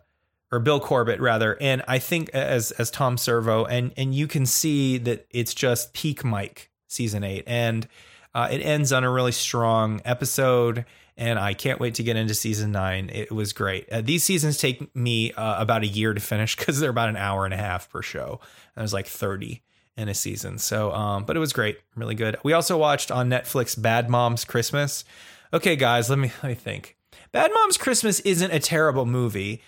or Bill Corbett rather, and I think as as Tom Servo, and and you can see that it's just peak Mike season eight, and uh, it ends on a really strong episode, and I can't wait to get into season nine. It was great. Uh, these seasons take me uh, about a year to finish (laughs) because they're about an hour and a half per show. And there's like 30 in a season. So, um, but it was great, really good. We also watched on Netflix Bad Moms Christmas. Okay, guys, let me let me think. Bad Moms Christmas isn't a terrible movie.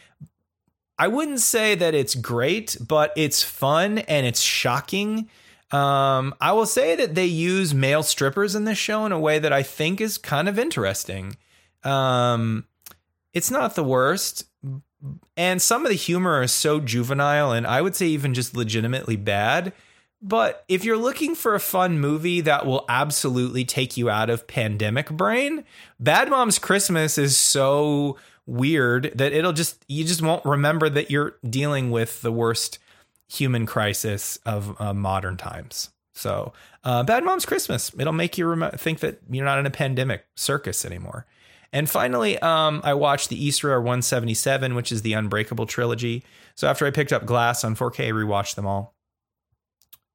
I wouldn't say that it's great, but it's fun and it's shocking. Um, I will say that they use male strippers in this show in a way that I think is kind of interesting. Um, it's not the worst, and some of the humor is so juvenile and I would say even just legitimately bad. But if you're looking for a fun movie that will absolutely take you out of pandemic brain, Bad Moms Christmas is so weird that it'll just you just won't remember that you're dealing with the worst human crisis of uh, modern times. So, uh, Bad Moms Christmas, it'll make you rem- think that you're not in a pandemic circus anymore. And finally, um, I watched the Eastrail 177, which is the Unbreakable trilogy. So after I picked up Glass on 4K, I rewatched them all.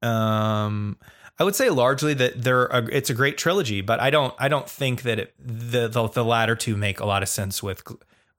Um, I would say largely that they're a, it's a great trilogy, but I don't I don't think that it, the, the the latter two make a lot of sense with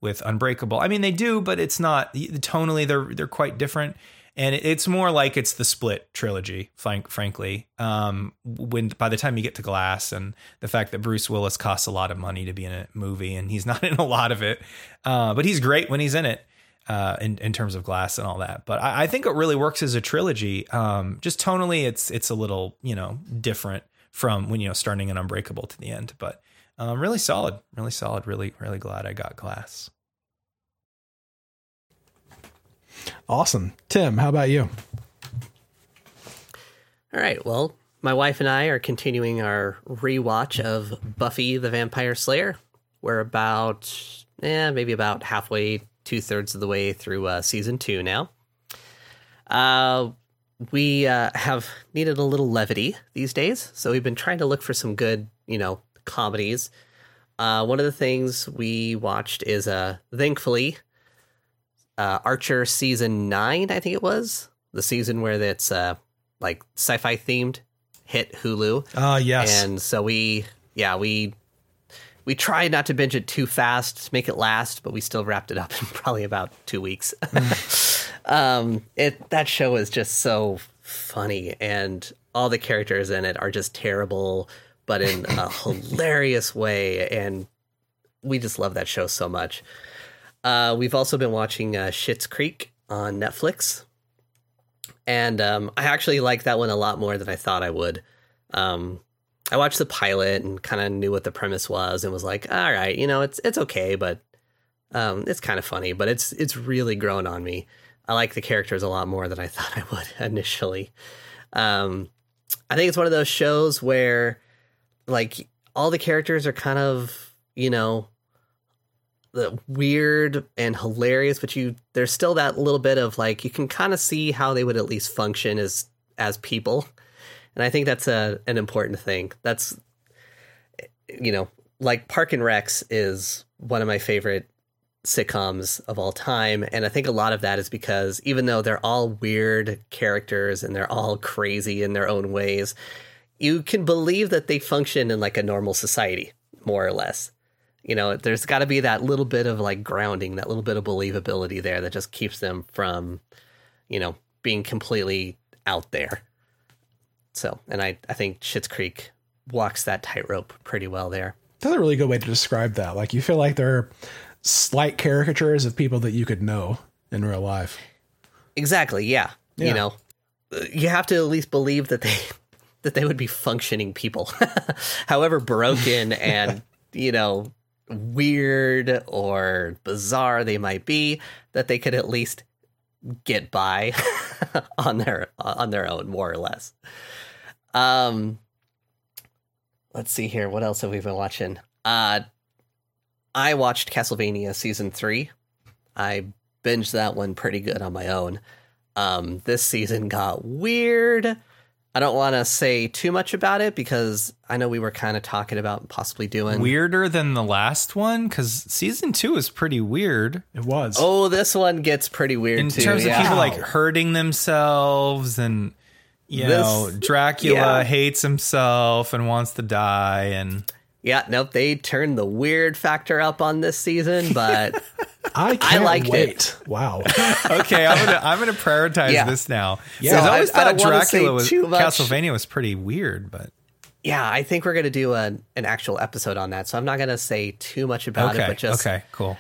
with Unbreakable. I mean, they do, but it's not tonally. They're they're quite different, and it's more like it's the Split trilogy. Frank, frankly, um, when by the time you get to Glass and the fact that Bruce Willis costs a lot of money to be in a movie and he's (laughs) not in a lot of it, uh, but he's great when he's in it. Uh, in in terms of glass and all that, but I, I think it really works as a trilogy. Um, just tonally, it's it's a little you know different from when you know starting an Unbreakable to the end, but um, really solid, really solid. Really really glad I got glass. Awesome. Tim, how about you? All right. Well, my wife and I are continuing our rewatch of Buffy the Vampire Slayer. We're about, yeah, maybe about halfway, two thirds of the way through uh, season two now. Uh, we uh, have needed a little levity these days, so we've been trying to look for some good, you know, comedies. Uh, one of the things we watched is, uh, thankfully, uh, Archer season nine, I think it was the season where it's uh, like sci-fi themed hit Hulu. Uh, yes. And so we, yeah, we we tried not to binge it too fast, to make it last, but we still wrapped it up in (laughs) probably about two weeks. (laughs) um, it that show is just so funny, and all the characters in it are just terrible, but in a (laughs) hilarious way, and we just love that show so much. Uh, we've also been watching uh, Schitt's Creek on Netflix, and um, I actually like that one a lot more than I thought I would. Um, I watched the pilot and kind of knew what the premise was, and was like, "All right, you know, it's it's okay, but um, it's kind of funny, but it's it's really grown on me. I like the characters a lot more than I (laughs) thought I would initially. Um, I think it's one of those shows where, like, all the characters are kind of, you know, weird and hilarious, but you there's still that little bit of like you can kind of see how they would at least function as as people, and I think that's a an important thing. That's you know like Parks and Rec is one of my favorite sitcoms of all time, and I think a lot of that is because even though they're all weird characters and they're all crazy in their own ways, you can believe that they function in like a normal society more or less you know, there's got to be that little bit of like grounding, that little bit of believability there that just keeps them from, you know, being completely out there. So, and I, I think Schitt's Creek walks that tightrope pretty well there. That's a really good way to describe that. Like you feel like they're slight caricatures of people that you could know in real life. Exactly. Yeah. yeah. You know, uh, you have to at least believe that they (laughs) that they would be functioning people, (laughs) however broken (laughs) and you know weird or bizarre they might be, that they could at least get by (laughs) on their on their own, more or less. Um, let's see here. What else have we been watching? Uh, I watched Castlevania season three. I binged that one pretty good on my own. Um, this season got weird. I don't want to say too much about it because I know we were kind of talking about possibly doing weirder than the last one because season two is pretty weird. It was. Oh, this one gets pretty weird in too, terms yeah. of people like hurting themselves and you this, know Dracula yeah. hates himself and wants to die and Yeah, nope. They turned the weird factor up on this season, but (laughs) I can't liked wait. it. Wow. (laughs) Okay, I'm gonna I'm gonna prioritize Yeah. this now. Yeah. Yeah, I So I- always I thought don't wanna say Dracula was too. Castlevania was pretty weird, but yeah, I think we're gonna do a, an actual episode on that. So I'm not gonna say too much about it, but just okay, cool.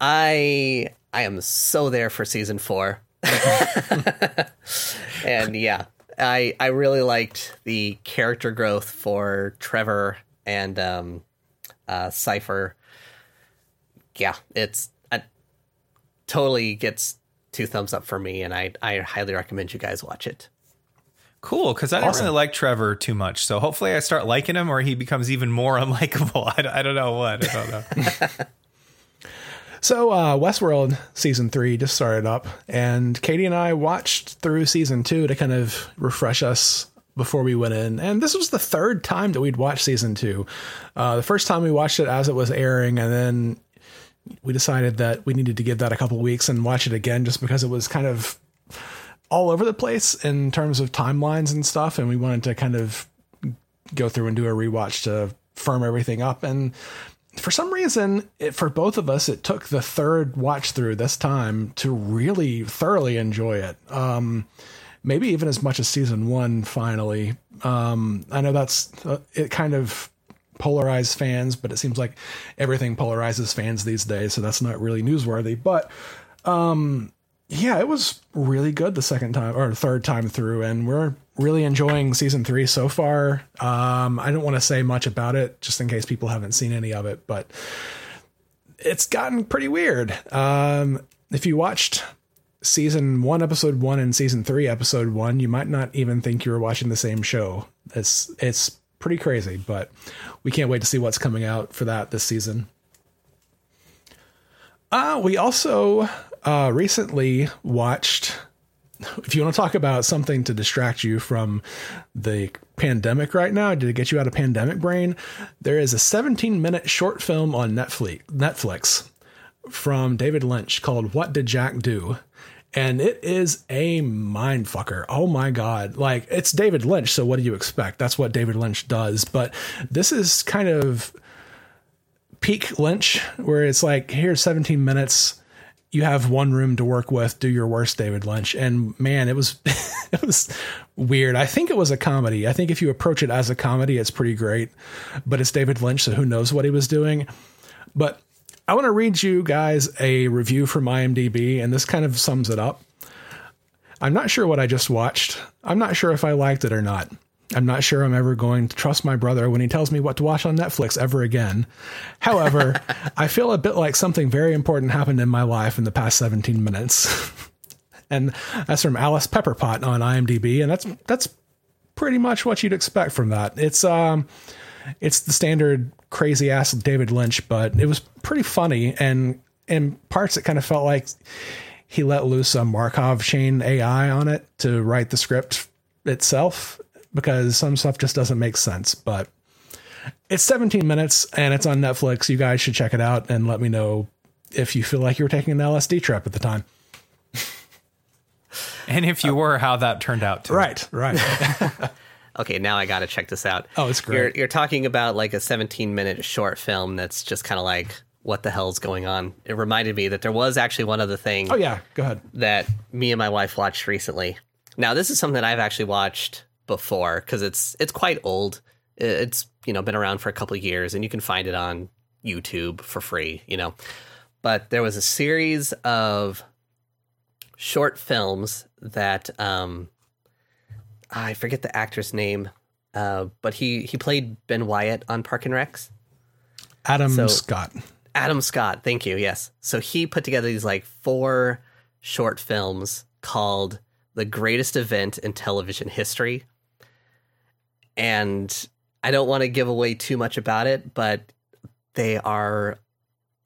I I am so there for season four. (laughs) and yeah, I I really liked the character growth for Trevor and um uh Sypha. Yeah, it's a, totally gets two thumbs up for me and I I highly recommend you guys watch it. Cool, because I didn't really like Trevor too much. So hopefully I start liking him or he becomes even more (laughs) unlikable. I, don't- I don't know what. I don't know. (laughs) So, uh, Westworld season three just started up, and Katie and I watched through season two to kind of refresh us before we went in. And this was the third time that we'd watched season two. Uh, the first time we watched it as it was airing, and then we decided that we needed to give that a couple weeks and watch it again just because it was kind of all over the place in terms of timelines and stuff. And we wanted to kind of go through and do a rewatch to firm everything up. And for some reason, it, for both of us, it took the third watch through this time to really thoroughly enjoy it. Um, maybe even as much as season one. Finally, um, I know that's uh, it. Kind of polarized fans, but it seems like everything polarizes fans these days, so that's not really newsworthy. But um, yeah, it was really good the second time or third time through, and we're really enjoying season three so far. Um, I don't want to say much about it just in case people haven't seen any of it, but it's gotten pretty weird. Um, if you watched season one, episode one, and season three, episode one, you might not even think you were watching the same show. It's it's pretty crazy, but we can't wait to see what's coming out for that this season. Uh, we also uh, recently watched. If you want to talk about something to distract you from the pandemic right now, did it get you out of pandemic brain? There is a 17 minute short film on Netflix, Netflix from David Lynch called What Did Jack Do? And it is a mind fucker. Oh my God. Like, it's David Lynch, so what do you expect? That's what David Lynch does. But this is kind of peak Lynch, where it's like, here's 17 minutes. You have one room to work with. Do your worst, David Lynch. And man, it was (laughs) it was weird. I think it was a comedy. I think if you approach it as a comedy, it's pretty great. But it's David Lynch, so who knows what he was doing. But I want to read you guys a review from IMDb, and this kind of sums it up. I'm not sure what I just watched. I'm not sure if I liked it or not. I'm not sure I'm ever going to trust my brother when he tells me what to watch on Netflix ever again. However, (laughs) I feel a bit like something very important happened in my life in the past 17 minutes. (laughs) and that's from Alice Pepperpot on IMDb, and that's that's pretty much what you'd expect from that. It's um it's the standard crazy ass David Lynch, but it was pretty funny and in parts it kind of felt like he let loose a Markov chain AI on it to write the script itself because some stuff just doesn't make sense. But it's 17 minutes and it's on Netflix. You guys should check it out and let me know if you feel like you were taking an LSD trip at the time. And if you were, how that turned out too. Right, right. (laughs) Okay, now I got to check this out. Oh, it's great. You're, you're talking about like a 17 minute short film that's just kind of like, what the hell's going on? It reminded me that there was actually one other thing oh, yeah, go ahead. that me and my wife watched recently. Now, this is something that I've actually watched before because it's it's quite old. It's you know been around for a couple of years, and you can find it on YouTube for free. You know, but there was a series of short films that um, I forget the actor's name, uh, but he he played Ben Wyatt on Parks and Rec. Adam So- Scott. Adam Scott, thank you. Yes. So he put together these like four short films called The Greatest Event in Television History. And I don't want to give away too much about it, but they are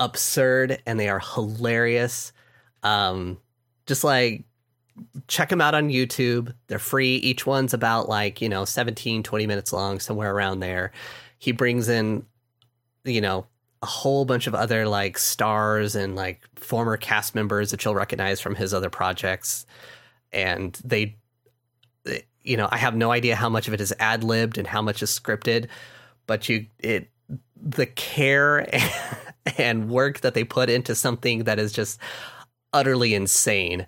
absurd and they are hilarious. Um, just like check them out on YouTube. They're free. Each one's about like, you know, 17, 20 minutes long, somewhere around there. He brings in, you know, a whole bunch of other like stars and like former cast members that you'll recognize from his other projects. And they, you know, I have no idea how much of it is ad libbed and how much is scripted, but you, it, the care (laughs) and work that they put into something that is just utterly insane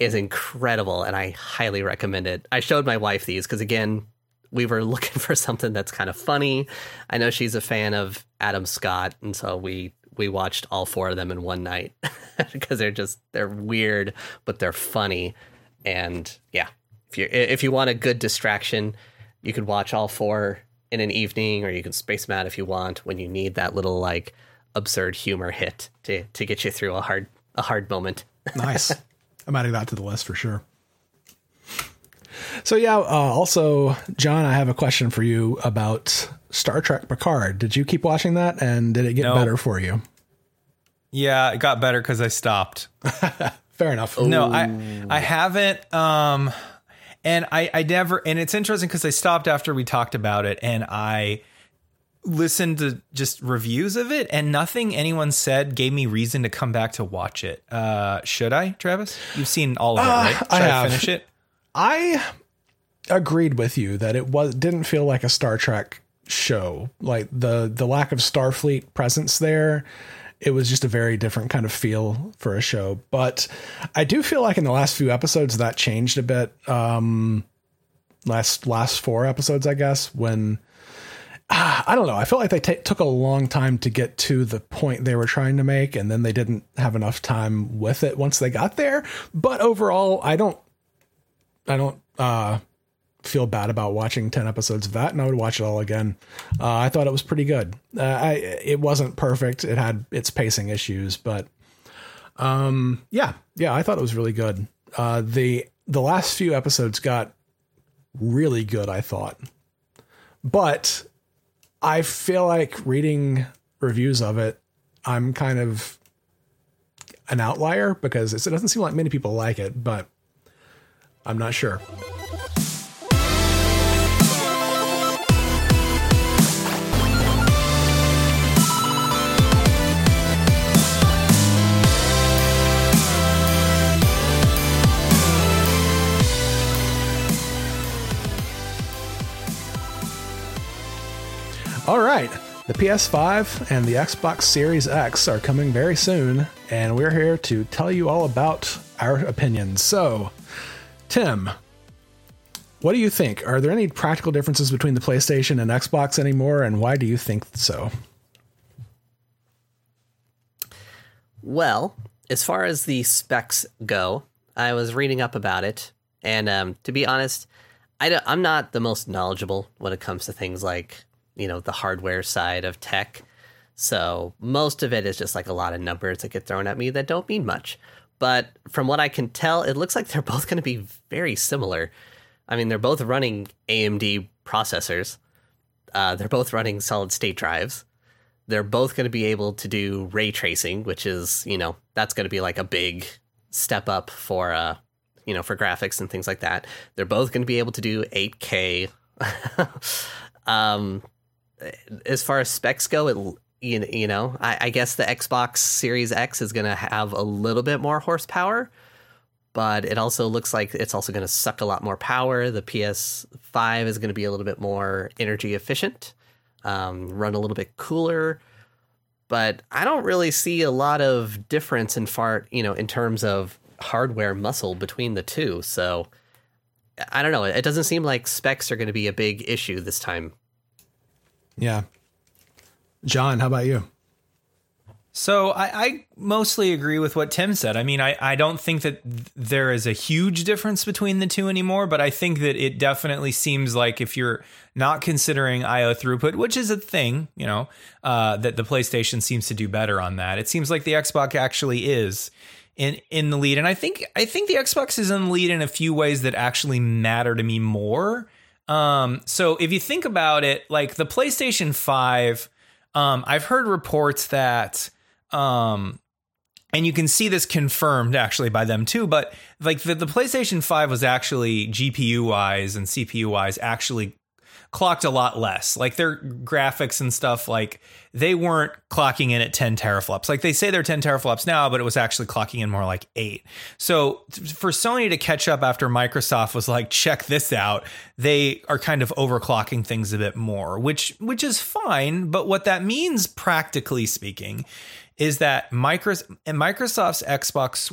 is incredible and I highly recommend it. I showed my wife these because again, we were (laughs) looking for something that's kind of funny. I know she's a fan of Adam Scott, and so we we watched all four of them in one night (laughs) because they're just they're weird, but they're funny. And yeah, if you if you want a good distraction, you could watch all four in an evening, or you can space them out if you want when you need that little like absurd humor hit to to get you through a hard a hard moment. (laughs) nice. I'm adding that to the list for sure. So yeah, uh, also John, I have a question for you about Star Trek Picard. Did you keep watching that, and did it get No. better for you? Yeah, it got better because I stopped. (laughs) Fair enough. No, I I haven't. Um, and I I never. And it's interesting because I stopped after we talked about it, and I listened to just reviews of it, and nothing anyone said gave me reason to come back to watch it. Uh, should I, Travis? You've seen all of it, right? Should I have. finish it? I agreed with you that it was didn't feel like a Star Trek show. Like the the lack of Starfleet presence there, it was just a very different kind of feel for a show. But I do feel like in the last few episodes that changed a bit. Um last last four episodes, I guess, when ah, I don't know. I felt like they ta took a long time to get to the point they were trying to make, and then they didn't have enough time with it once they got there. But overall, I don't I don't uh, feel bad about watching 10 episodes of that and I would watch it all again. Uh, I thought it was pretty good. Uh, I, it wasn't perfect. It had its pacing issues, but um, yeah, yeah, I thought it was really good. Uh, the, the last few episodes got really good, I thought, but I feel like reading reviews of it, I'm kind of an outlier because it doesn't seem like many people like it, but I'm not sure. All right. The PS5 and the Xbox Series X are coming very soon, and we're here to tell you all about our opinions. So, Tim, what do you think? Are there any practical differences between the PlayStation and Xbox anymore, and why do you think so? Well, as far as the specs go, I was reading up about it, and um, to be honest, I I'm not the most knowledgeable when it comes to things like you know the hardware side of tech. So most of it is just like a lot of numbers that get thrown at me that don't mean much. But from what I can tell, it looks like they're (laughs) both going to be very similar. I mean, they're both running AMD processors. Uh, they're both running solid state drives they're both going to be able to do ray tracing, which is, you know, that's going to be like a big step up for, uh, you know, for graphics and things like that. They're both going to be able to do 8K. (laughs) um, as far as specs go, it, you, you know, I, I guess the Xbox Series X is going to have a little bit more horsepower, but it also looks like it's also going to suck a lot more power. The PS5 is going to be a little bit more energy efficient um, run a little bit cooler. But I don't really see a lot of difference in far, you know, in terms of hardware muscle between the two. So I don't know. It doesn't seem like specs are going to be a big issue this time. Yeah. John, how about you? So I, I mostly agree with what Tim said. I mean, I, I don't think that there is a huge difference between the two anymore, but I think that it definitely seems like if you're not considering IO throughput, which is a thing, you know, uh, that the PlayStation seems to do better on that. It seems like the Xbox actually is in in the lead, and I think I think the Xbox is in the lead in a few ways that actually matter to me more. Um, so if you think about it, like the PlayStation Five, um, I've heard reports that um and you can see this confirmed actually by them too but like the, the playstation 5 was actually gpu wise and cpu wise actually clocked a lot less. Like their graphics and stuff, like they weren't clocking in at 10 teraflops. Like they say they're 10 teraflops now, but it was actually clocking in more like eight. So for Sony to catch up after Microsoft was like, check this out, they are kind of overclocking things a bit more, which which is fine. But what that means, practically speaking, is that Microsoft's Xbox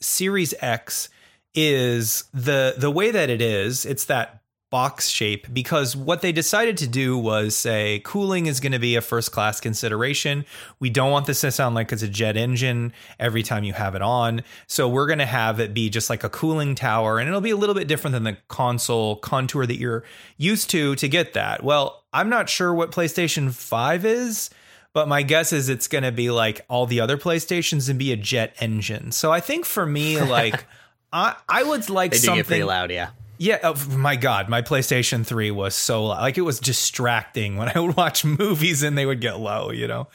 Series X is the the way that it is. It's that box shape because what they decided to do was say cooling is going to be a first class consideration. We don't want this to sound like it's a jet engine every time you have it on. So we're going to have it be just like a cooling tower and it'll be a little bit different than the console contour that you're used to to get that. Well, I'm not sure what PlayStation 5 is. But my guess is it's going to be like all the other PlayStations and be a jet engine. So I think for me, (laughs) like, I I would like they something loud, yeah. Yeah, oh my God, my PlayStation 3 was so loud. Like it was distracting when I (laughs) would watch movies and they would get low, you know?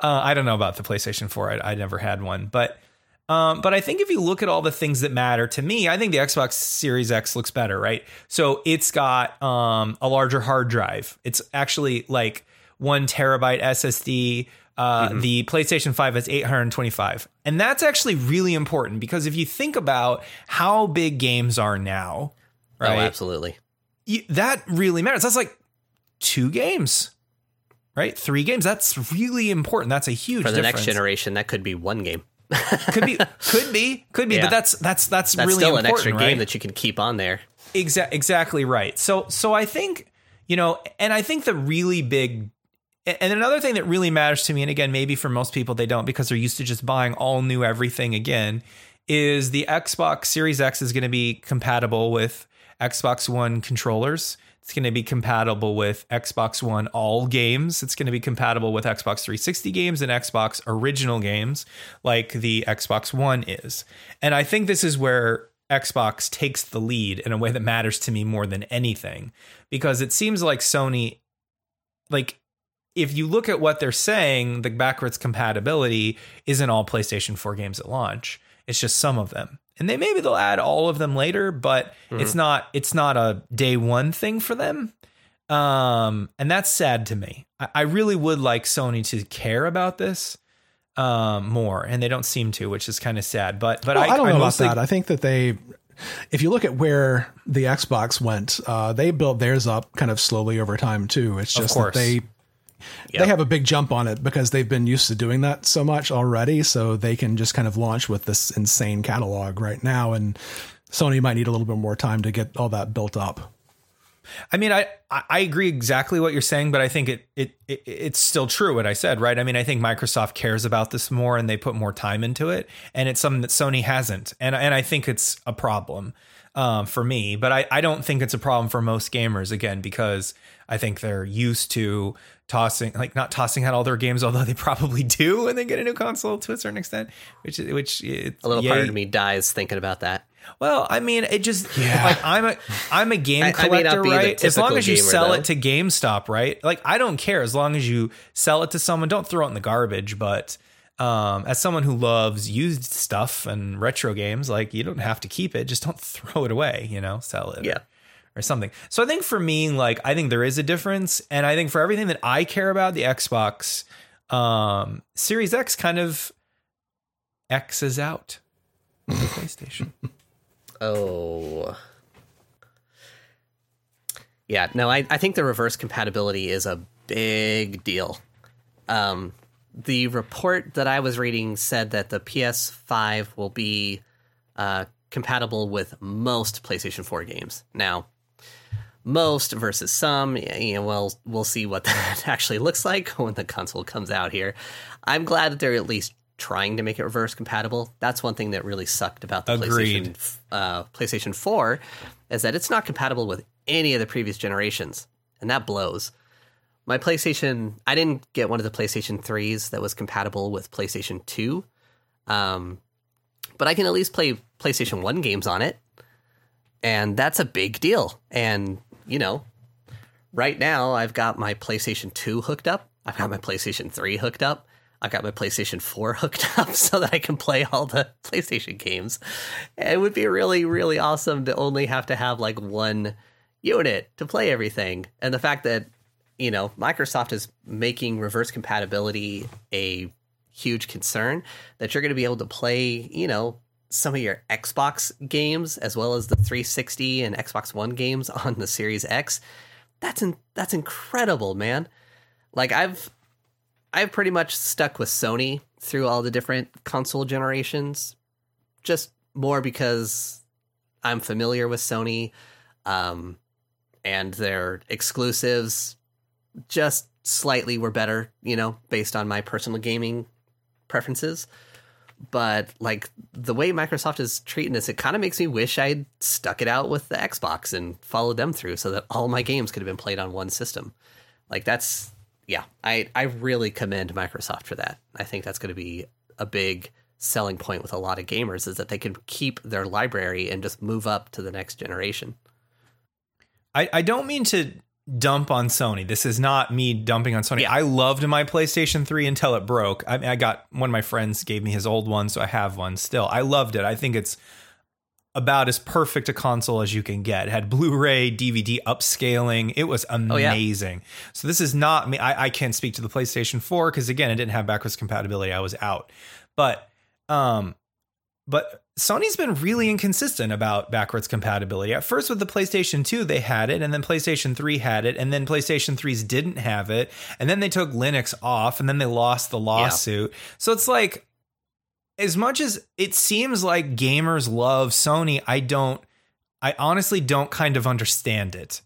Uh, I don't know about the PlayStation 4. I, I never had one. But um, but I think if you look at all the things that matter to me, I think the Xbox Series X looks better, right? So it's got um, a larger hard drive. It's actually like one terabyte SSD. Uh, mm-hmm. The PlayStation 5 is 825. And that's actually really important because if you think about how big games are now, Oh, right? Oh, absolutely. That really matters. That's like two games, right? Three games. That's really important. That's a huge for the difference. next generation. That could be one game. (laughs) could be, could be, could be. Yeah. But that's that's that's, that's really still an extra right? game that you can keep on there. Exactly, exactly right. So so I think you know, and I think the really big and another thing that really matters to me, and again, maybe for most people they don't because they're used to just buying all new everything again, is the Xbox Series X is going to be compatible with Xbox One controllers. It's going to be compatible with Xbox One all games. It's going to be compatible with Xbox 360 games and Xbox original games like the Xbox One is. And I think this is where Xbox takes the lead in a way that matters to me more than anything because it seems like Sony like if you look at what they're saying, the backwards compatibility isn't all PlayStation 4 games at launch. It's just some of them and they maybe they'll add all of them later, but mm-hmm. it's not it's not a day one thing for them. Um, and that's sad to me. I, I really would like Sony to care about this um, more, and they don't seem to, which is kind of sad. But but well, I, I, don't I know mostly, about that. I think that they, if you look at where the Xbox went, uh, they built theirs up kind of slowly over time too. It's just that they Yep. They have a big jump on it because they've been used to doing that so much already. So they can just kind of launch with this insane catalog right now. And Sony might need a little bit more time to get all that built up. I mean, I I agree exactly what you're saying, but I think it, it it it's still true what I said, right? I mean, I think Microsoft cares about this more and they put more time into it, and it's something that Sony hasn't, and and I think it's a problem um, for me, but I I don't think it's a problem for most gamers again because I think they're used to tossing like not tossing out all their games, although they probably (laughs) do when they get a new console to a certain extent. Which which a little yay. part of me dies thinking about that. Well, I mean, it just yeah. like I'm a I'm a game collector, (laughs) I, I right? As long as you gamer, sell though. it to GameStop, right? Like I don't care as long as you sell it to someone. Don't throw it in the garbage, but um, as someone who loves used stuff and retro games, like you don't have to keep it. Just don't (laughs) throw it away. You know, sell it. Yeah or something. So I think for me, like I think there is a difference, and I think for everything that I care about, the Xbox um, Series X kind of X's out the PlayStation. (laughs) Oh. Yeah, no, I, I think the reverse compatibility is a big deal. Um, the report that I was reading said that the PS5 will be uh, compatible with most PlayStation 4 games. Now, most versus some. You know, well, we'll see what (laughs) that actually looks like when the console comes out here. I'm glad that they're at least trying to make it reverse compatible. That's one thing that really sucked about the Agreed. PlayStation uh, PlayStation 4 is that it's not compatible with any of the previous generations, and that blows. My PlayStation, I didn't get one of the PlayStation 3s that was compatible with PlayStation 2. Um, but I can at least play PlayStation 1 games on it. And that's a big deal. And you know, right now I've got my PlayStation 2 hooked up. I've got my PlayStation 3 hooked up. I've got my PlayStation 4 (laughs) hooked up so that I can play all the (laughs) PlayStation games. it would be really, really awesome to only have to have like one, unit to play everything. And the fact that, you know, Microsoft is making reverse compatibility a huge concern, that you're going to be able to play, you know, some of your Xbox games as well as the 360 and Xbox One games on the Series X. That's in, that's incredible, man. Like I've I've pretty much stuck with Sony through all the different console generations, just more because I'm familiar with Sony, um, and their exclusives just slightly were better, you know, based on my personal gaming preferences. But like the way Microsoft is treating this, it kind of makes me wish I'd stuck it out with the Xbox and followed them through so that all my games could have been played on one system. Like that's yeah, I I really commend Microsoft for that. I think that's going to be a big selling point with a lot of gamers is that they can keep their library and just move up to the next generation. I, I don't mean to dump on Sony. This is not me dumping on Sony. Yeah. I loved my PlayStation 3 until it broke. I mean, I got one of my friends gave me his old one, so I have one still. I loved it. I think it's about as perfect a console as you can get. It had Blu-ray, DVD upscaling. It was amazing. So this is not me. I, I can't speak to the PlayStation 4 because again, it didn't have backwards compatibility. I was out. But um, but Sony's been really inconsistent about backwards compatibility. At first, with the PlayStation 2, they had it, and then PlayStation 3 had it, and then PlayStation 3s didn't have it, and then they took Linux off, and then they lost the lawsuit. So it's like, as much as it seems like gamers love Sony, I don't, I honestly don't kind of understand it,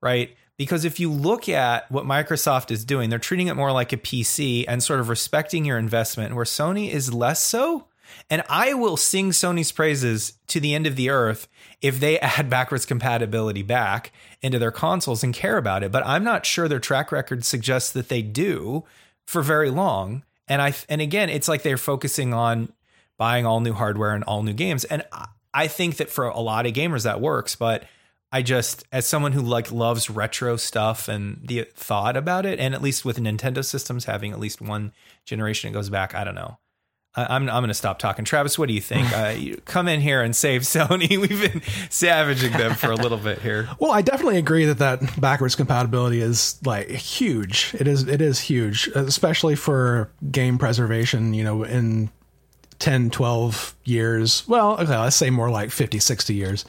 right? Because if you look at what Microsoft is doing, they're treating it more like a PC and sort of respecting your investment, where Sony is less so. And I will sing Sony's praises to the end of the earth if they (laughs) add backwards compatibility back into their consoles and care about it. But I'm not sure their track record suggests that they do for very long. And I and again, it's like they're focusing on buying all new hardware and all new games. And I- think that for a lot of gamers that works, but I just as someone who like loves retro stuff and the thought about it, and at least with Nintendo systems having at least one generation it goes back, I don't know. I'm I'm going to stop talking. Travis, what do you think? Uh, you come in here and save Sony. (laughs) We've been savaging them for a little bit here. Well, I definitely agree that that backwards compatibility is like huge. It is it is huge, especially for game preservation, you know, in 10, 12 years. Well, okay, let's say more like 50, 60 years.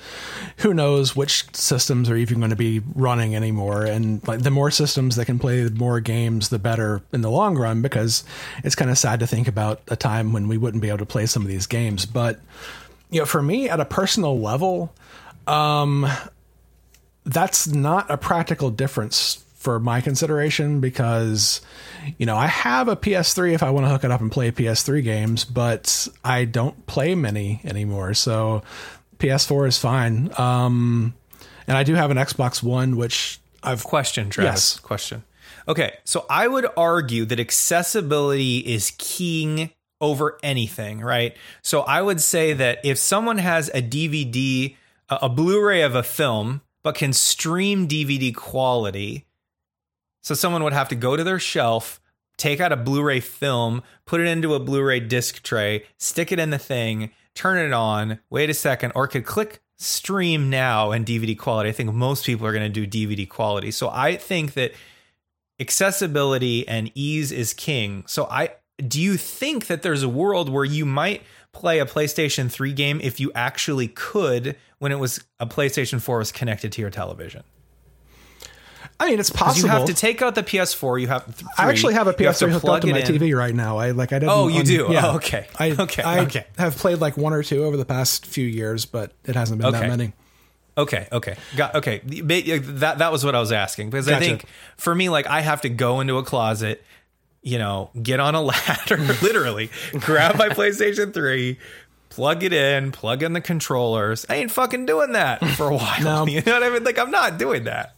Who knows which systems are even going to be running anymore and like the more systems that can play more games the better in the long run because it's kind of sad to think about a time when we wouldn't be able to play some of these games, but you know, for me at a personal level, um, that's not a practical difference for my consideration because you know I have a PS3 if I want to hook it up and play PS3 games, but I don't play many anymore. So PS4 is fine. Um, and I do have an Xbox One, which I've Question, Travis. Yes. Question. Okay, so I would argue that accessibility is king over anything, right? So I would say that if someone has a DVD, a a Blu-ray of a film, but can stream DVD quality, so someone would have to go to their shelf, take out a Blu-ray film, put it into a Blu-ray disc tray, stick it in the thing, turn it on, wait a second, or could click stream now and DVD quality. I think most people are going to do DVD quality. So I think that accessibility and ease is king. So I do you think that there's a world where you might play a PlayStation 3 game if you actually could when it was a PlayStation 4 was connected to your television? I mean, it's possible. You have to take out the PS4. You have. Three, I actually have a PS3 hooked up to my in. TV right now. I like I didn't. Oh, you do? Oh, yeah. Oh, okay. I, Okay, I okay. have played like one or two over the past few years, but it hasn't been that many. Okay, okay, got okay. Uh, that that was what I was asking because I think for me, like I have to go into a closet, you know, get on a (laughs) ladder, literally, grab my PlayStation Three, plug it in, plug in the controllers. I ain't fucking doing that for a while. (laughs) No. (laughs) You know what I mean? Like I'm not doing that.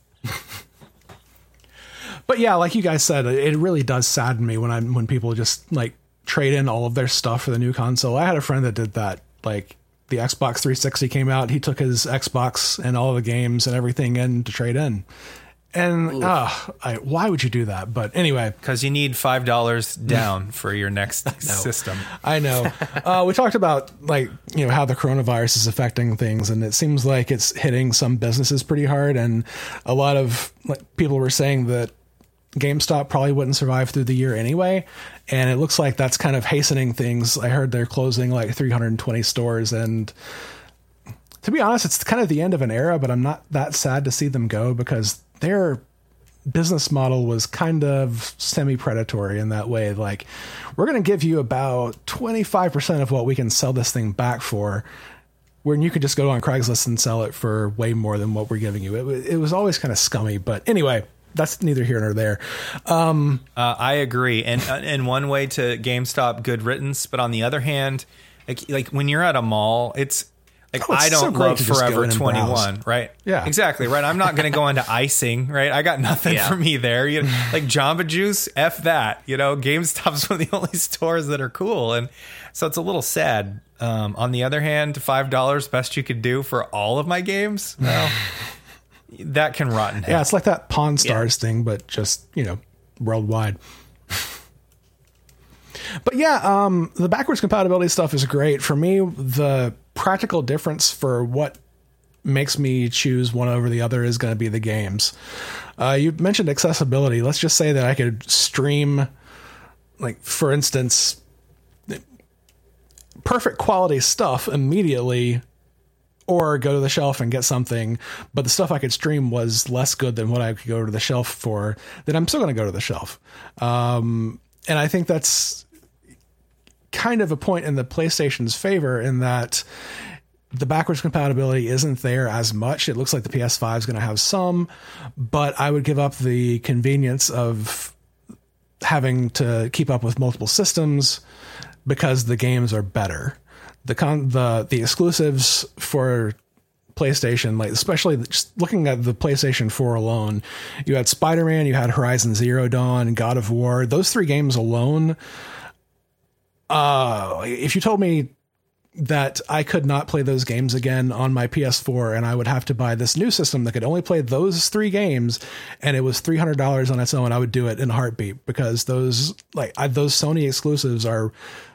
But yeah, like you guys said, it really does sadden me when I when people just like trade in all of their stuff for the new console. I had a friend that did that. Like the Xbox 360 came out, he took his Xbox and all the games and everything in to trade in. And uh, I, why would you do that? But anyway, Because you need five dollars down (laughs) for your next system. I know. (laughs) Uh, we talked about like you know how the coronavirus is affecting things, and it seems like it's hitting some businesses pretty hard. And a lot of like, people were saying that GameStop probably wouldn't survive through the year anyway, and it looks like that's kind of hastening things. I heard they're closing like 320 stores, and to be honest, it's kind of the end of an era. But I'm not that sad to see them go because their business model was kind of semi predatory in that way. Like, we're going to give you about 25% of what we can sell this thing back for, when you could just go on Craigslist and sell it for way more than what we're giving you. It, it was always kind of scummy. But anyway, that's neither here nor there. Uh, I agree, and uh, in one way to GameStop, good riddance. But on the other hand, like, like when you're at a mall, it's like Oh, it's I don't great love to just go Forever 21, browse. right? Yeah. exactly, right. I'm not going to go into (laughs) icing, right? I got nothing Yeah. for me there. You like Jamba Juice, f that. You know, GameStop's one of the (laughs) only stores that are cool, and so it's a little sad. Um, on the other hand, five dollars best you could do for all of my games. Well, (laughs) that can rot in hell. Yeah, it's like that Pawn Stars thing, but just, you know, worldwide. But yeah, um, the backwards compatibility stuff is great. For me, the practical difference for what makes me choose one over the other is going to be the games. Uh, you mentioned accessibility. Let's just say that I could stream, like, for instance, perfect quality stuff immediately or go to the shelf and get something, but the stuff I could stream was less good than what I could go to the shelf for, then I'm still going to go to the shelf. Um, and I think that's kind of a point in the PlayStation's favor in that the backwards compatibility isn't there as much. It looks like the PS5 is going to have some, but I would give up the convenience of having to keep up with multiple systems because the games are better. The con the the exclusives for PlayStation, like especially just looking at the PlayStation 4 alone, you had Spider Man, you had Horizon Zero Dawn, God of War. Those three games alone. Uh, if you told me that I could not play those games again on my PS4 and I would have to buy this new system that could only play those three games and it was $300 on its own, I would do it in a heartbeat because those like I, those Sony exclusives are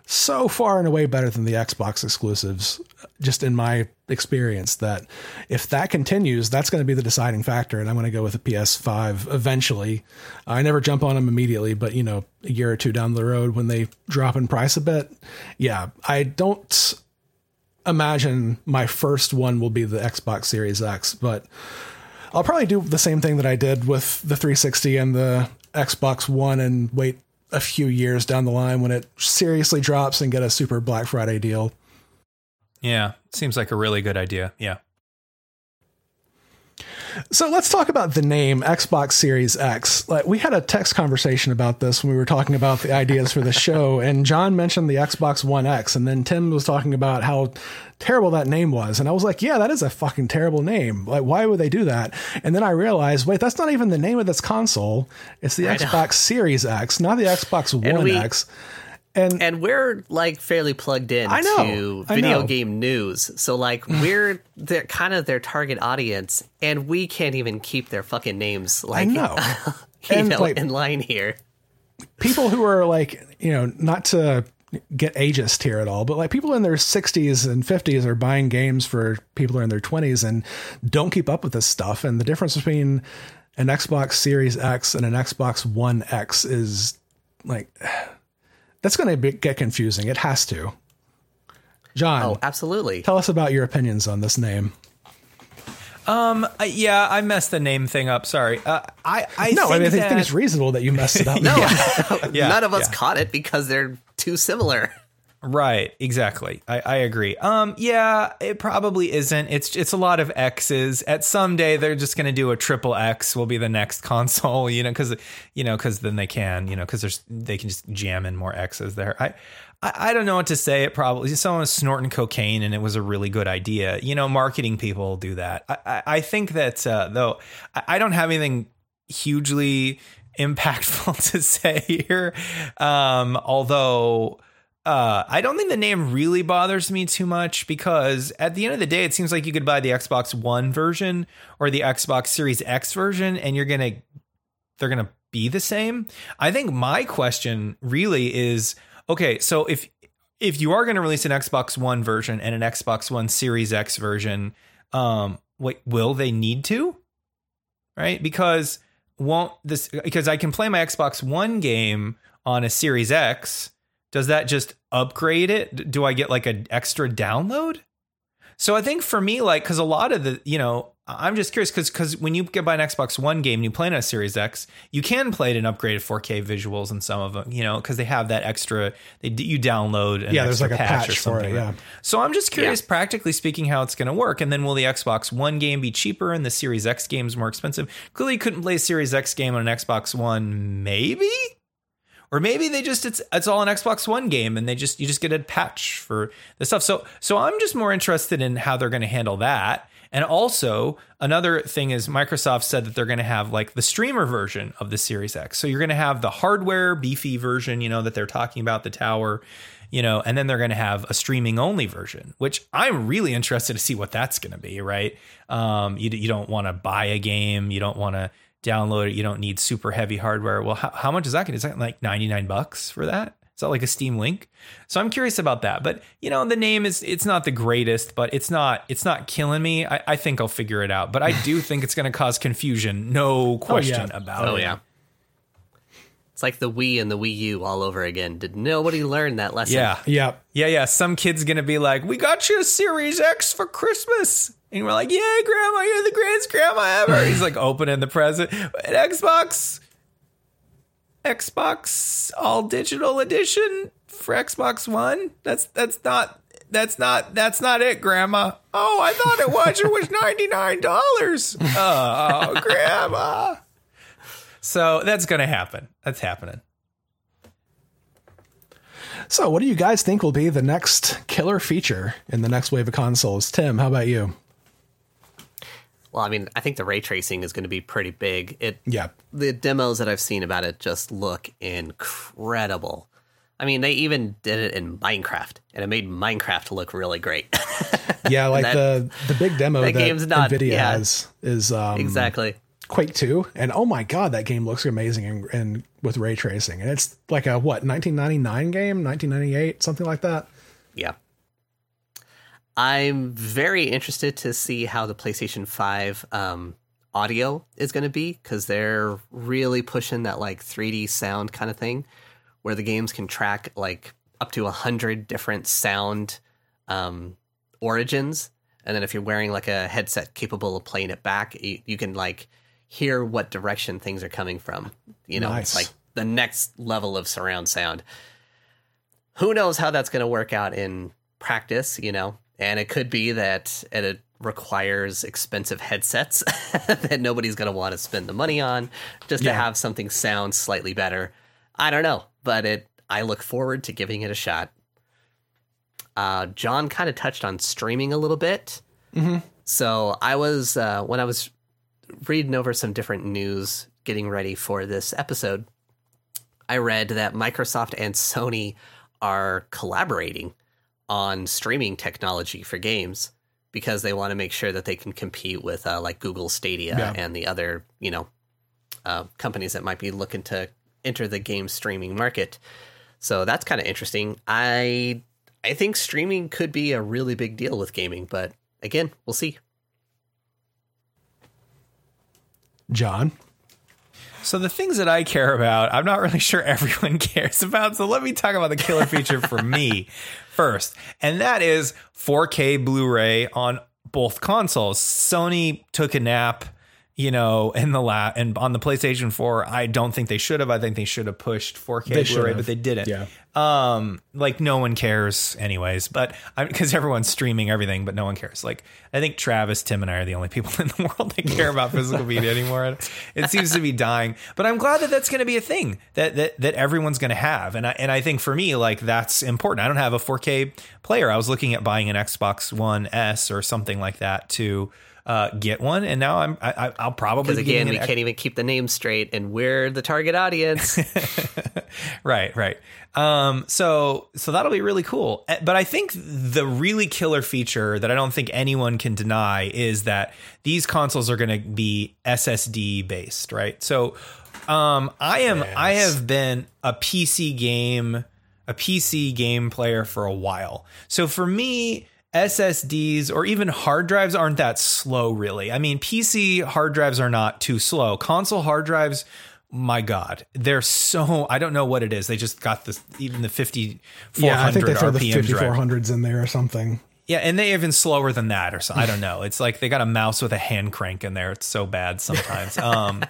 so far and away better than the Xbox exclusives just in my experience that if that continues that's going to be the deciding factor and I'm going to go with a PS5 eventually. I never jump on them immediately but you know a year or two down the road when they drop in price a bit. Yeah, I don't imagine my first one will be the Xbox Series X, but I'll probably do the same thing that I did with the 360 and the Xbox One and wait a few years down the line when it seriously drops and get a super Black Friday deal. Yeah, seems like a really good idea. Yeah. So let's talk about the name Xbox Series X. Like we had a text conversation about this when we were talking about the ideas for the show, (laughs) and John mentioned the Xbox One X, and then Tim was talking about how terrible that name was, and I was like, "Yeah, that is a fucking terrible name. Like, why would they do that?" And then I realized, wait, that's not even the name of this console. It's the Xbox Series X, not the Xbox One we- X. And And we're like fairly plugged in I know, to I video know. game news. So like (sighs) we're their kind of their target audience and we can't even keep their fucking names like know. (laughs) you And, know like- in line here. people who are like, you know, not to get ageist here at all, but like people in their 60s and 50s are buying games for people who are in their 20s and don't keep up with this stuff. And the difference between an Xbox Series X and an Xbox One X is like, that's going to get confusing. It has to. John, Oh, absolutely. tell us about your opinions on this name. Uh, yeah, I messed the name thing up. Sorry. Uh, I I No, think I mean, I think, that, it's reasonable that you messed it up. (laughs) No, (laughs) Yeah, none of us yeah. caught it because they're too similar. Right, exactly. I, I agree. Um, yeah, it probably isn't. It's it's a lot of X's. At someday they're just to do a triple X. Will be the next (laughs) console, you know, because you know, because then they can, you know, because there's they can just jam in more X's there. I, I I don't know what to say. It probably someone was snorting cocaine and it was a really good idea. You know, marketing people do that. I I, I think that uh, though I, I don't have anything hugely impactful (laughs) to say here. Um, although uh, I don't think the name really bothers me too much because at the end of the day, it seems like you could buy the Xbox One version or the Xbox Series X version, and you're gonna they're gonna be the same. I think my question really is okay. So if if you are going to release an Xbox One version and an Xbox One Series X version, um, wait, will they need to? Right? Because won't this because I can play my Xbox One game on a Series X. Does that just upgrade it? Do I get like an extra download? So I think for me, like, because a lot of the, you know, I'm just curious because because when you get buy an Xbox One game and you play it on a Series X, you can play it in upgraded 4K visuals and some of them, you know, because they have that extra. They you download an Yeah, there's extra like a patch, patch or for something. it, yeah. So I'm just curious, practically speaking, how it's going to work. And then will the Xbox One game be cheaper and the Series X games more expensive? Clearly, you couldn't play a Series X game on an Xbox One, maybe. Or maybe they just it's it's all an Xbox One game and they just you just get a patch for the stuff. So so I'm just more interested in how they're going to handle that. And also another thing is Microsoft said that they're going to have like the streamer version of the Series X. So you're going to have the hardware beefy version, you know, that they're talking about the tower, you know, and then they're going to have a streaming only version, which I'm really interested to see what that's going to be, right? Um, you, you don't want to buy a game, you don't want to download it, you don't need super heavy hardware. Well, how, how much is that going to? Is that like 99 bucks for that? Is that like a Steam link? So I'm curious about that. But you know, the name is it's not the greatest, but it's not it's not killing me. I, I think I'll figure it out. But I do (laughs) think it's going to cause confusion, no oh, question about Oh it. Oh yeah. It's like the Wii and the Wii U all over again. Did nobody learn that lesson? Yeah. Yep. Yeah, yeah. Some kid's gonna be like, "We got you a Series X for Christmas," and we're like, "Yeah, Grandma, you're the greatest grandma ever." (laughs) He's like opening the present, an Xbox, Xbox All Digital Edition for Xbox One. That's that's not that's not that's not it, Grandma. Oh, I thought it was. It was (laughs) ninety nine dollars. Oh, Grandma. So that's gonna happen. That's happening. So, what do you guys think will be the next killer feature in the next wave of consoles? Tim, how about you? Well, I mean, I think the ray tracing is going to be pretty big. It Yeah. the demos that I've seen about it just look incredible. I mean, they even did it in Minecraft, and it made Minecraft look really great. (laughs) Yeah, like That- the the big demo that, that game's not- Nvidia yeah. has is um, exactly. Quake Two, and oh my god, that game looks amazing and, and with ray tracing, and it's like a what 1999 game, 1998, something like that. Yeah. I'm very interested to see how the PlayStation 5 um, audio is going to be because they're really pushing that like 3D sound kind of thing where the games can track like up to 100 different sound um, origins. And then if you're wearing like a headset capable of playing it back, you, you can like hear what direction things are coming from. You know, it's like the next level of surround sound who knows how that's going to work out in practice, you know? And it could be that it requires expensive headsets (laughs) that nobody's going to want to spend the money on just to have something sound slightly better. I don't know, but it I look forward to giving it a shot. Uh, John kind of touched on streaming a little bit. So I was uh, when I was reading over some different news, getting ready for this episode. I read that Microsoft and Sony are collaborating on streaming technology for games because they want to make sure that they can compete with uh, like Google Stadia Yeah. and the other, you know, uh, companies that might be looking to enter the game streaming market. So that's kind of interesting. I I think streaming could be a really big deal with gaming, but again, we'll see. John, So the things that I care about, I'm not really (laughs) sure everyone (laughs) cares about. So let me talk about the killer feature for me (laughs) first. And that is 4K Blu-ray on both consoles. Sony took a nap, you know, in the lab and on the PlayStation 4, I don't think they should have. I think they should have pushed 4K They Blu-ray, but they didn't. Yeah. Um, like no one cares anyways, but because everyone's streaming everything, but no one cares. Like I think Travis, Tim, and I are the only people (laughs) in the world that care about physical media (laughs) anymore. It seems to be dying, but I'm glad that that's going to be a thing that that that everyone's going to have, and I and I think for me, like that's important. I don't have a 4K player. I was looking at buying an Xbox One S or something like that to. Uh, get one, and now I'm I, I- I'll probably Because be again, we an can't even keep the name straight, and we're the target audience. (laughs) Right, right. Um, so so that'll be really cool. Eh, But I think the really killer feature that I don't think anyone can deny is that these consoles are going to be SSD based, right? So um, I am I have been a PC game a PC game player for a while. So for me, SSDs or even hard drives aren't that slow, really. I mean, PC hard drives are not too slow. Console hard drives, my God, they're so, I don't know what it is. They just got this, even the 5400 Yeah, I think they throw the RPM drive. 5400s in there or something. Yeah, and they even slower than that, or so I don't (laughs) know. It's like they got a mouse with a hand crank in there. It's so bad sometimes. (laughs) um,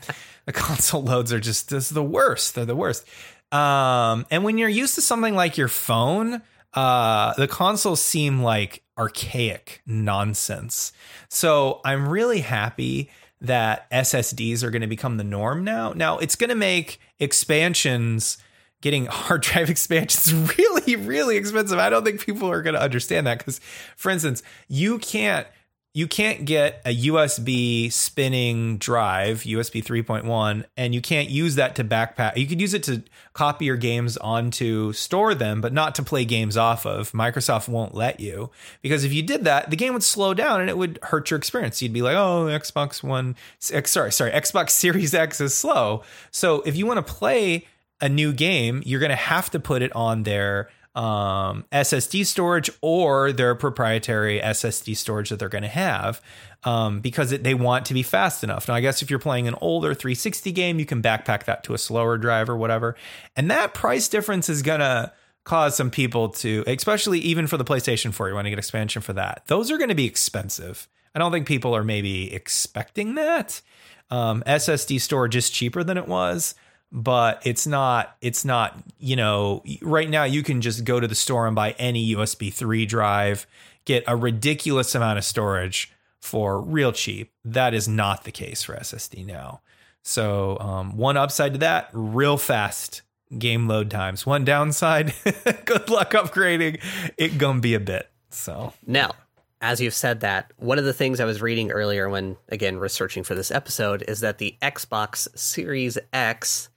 the console loads are just this is the worst. They're the worst. Um, and when you're used to something like your phone, uh, the consoles seem like archaic nonsense. So I'm really happy that SSDs are going to become the norm now. Now it's going to make expansions getting (laughs) hard drive expansions really really expensive i don't think people are going to understand that because for instance you can't you can't get a usb spinning drive usb 3.1 and you can't use that to backpack. You could use it to copy your games onto store them but not to play games off of. Microsoft won't let you because if you did that the game would slow down and it would hurt your experience. You'd be like oh xbox one sorry sorry xbox series x is slow. So if you want to play a new game, you're going to have to put it on their um, SSD storage or their proprietary SSD storage that they're going to have um, because it, they want to be fast enough. Now, I guess if you're playing an older 360 game, you can backpack that to a slower drive or whatever. And that price difference is going to cause some people to, especially even for the PlayStation 4, you want to get expansion for that. Those are going to be expensive. I don't think people are maybe expecting that. Um, SSD storage is cheaper than it was but it's not it's not you know right now you can just go to the store and buy any USB 3 drive get a ridiculous amount of storage for real cheap. That is not the case for SSD now. So um, one upside to that real fast game load times. One downside (laughs) good luck upgrading. It gonna be a bit so. Now, as you've said that, one of the things I was reading earlier when, again, researching for this episode is that the Xbox Series X,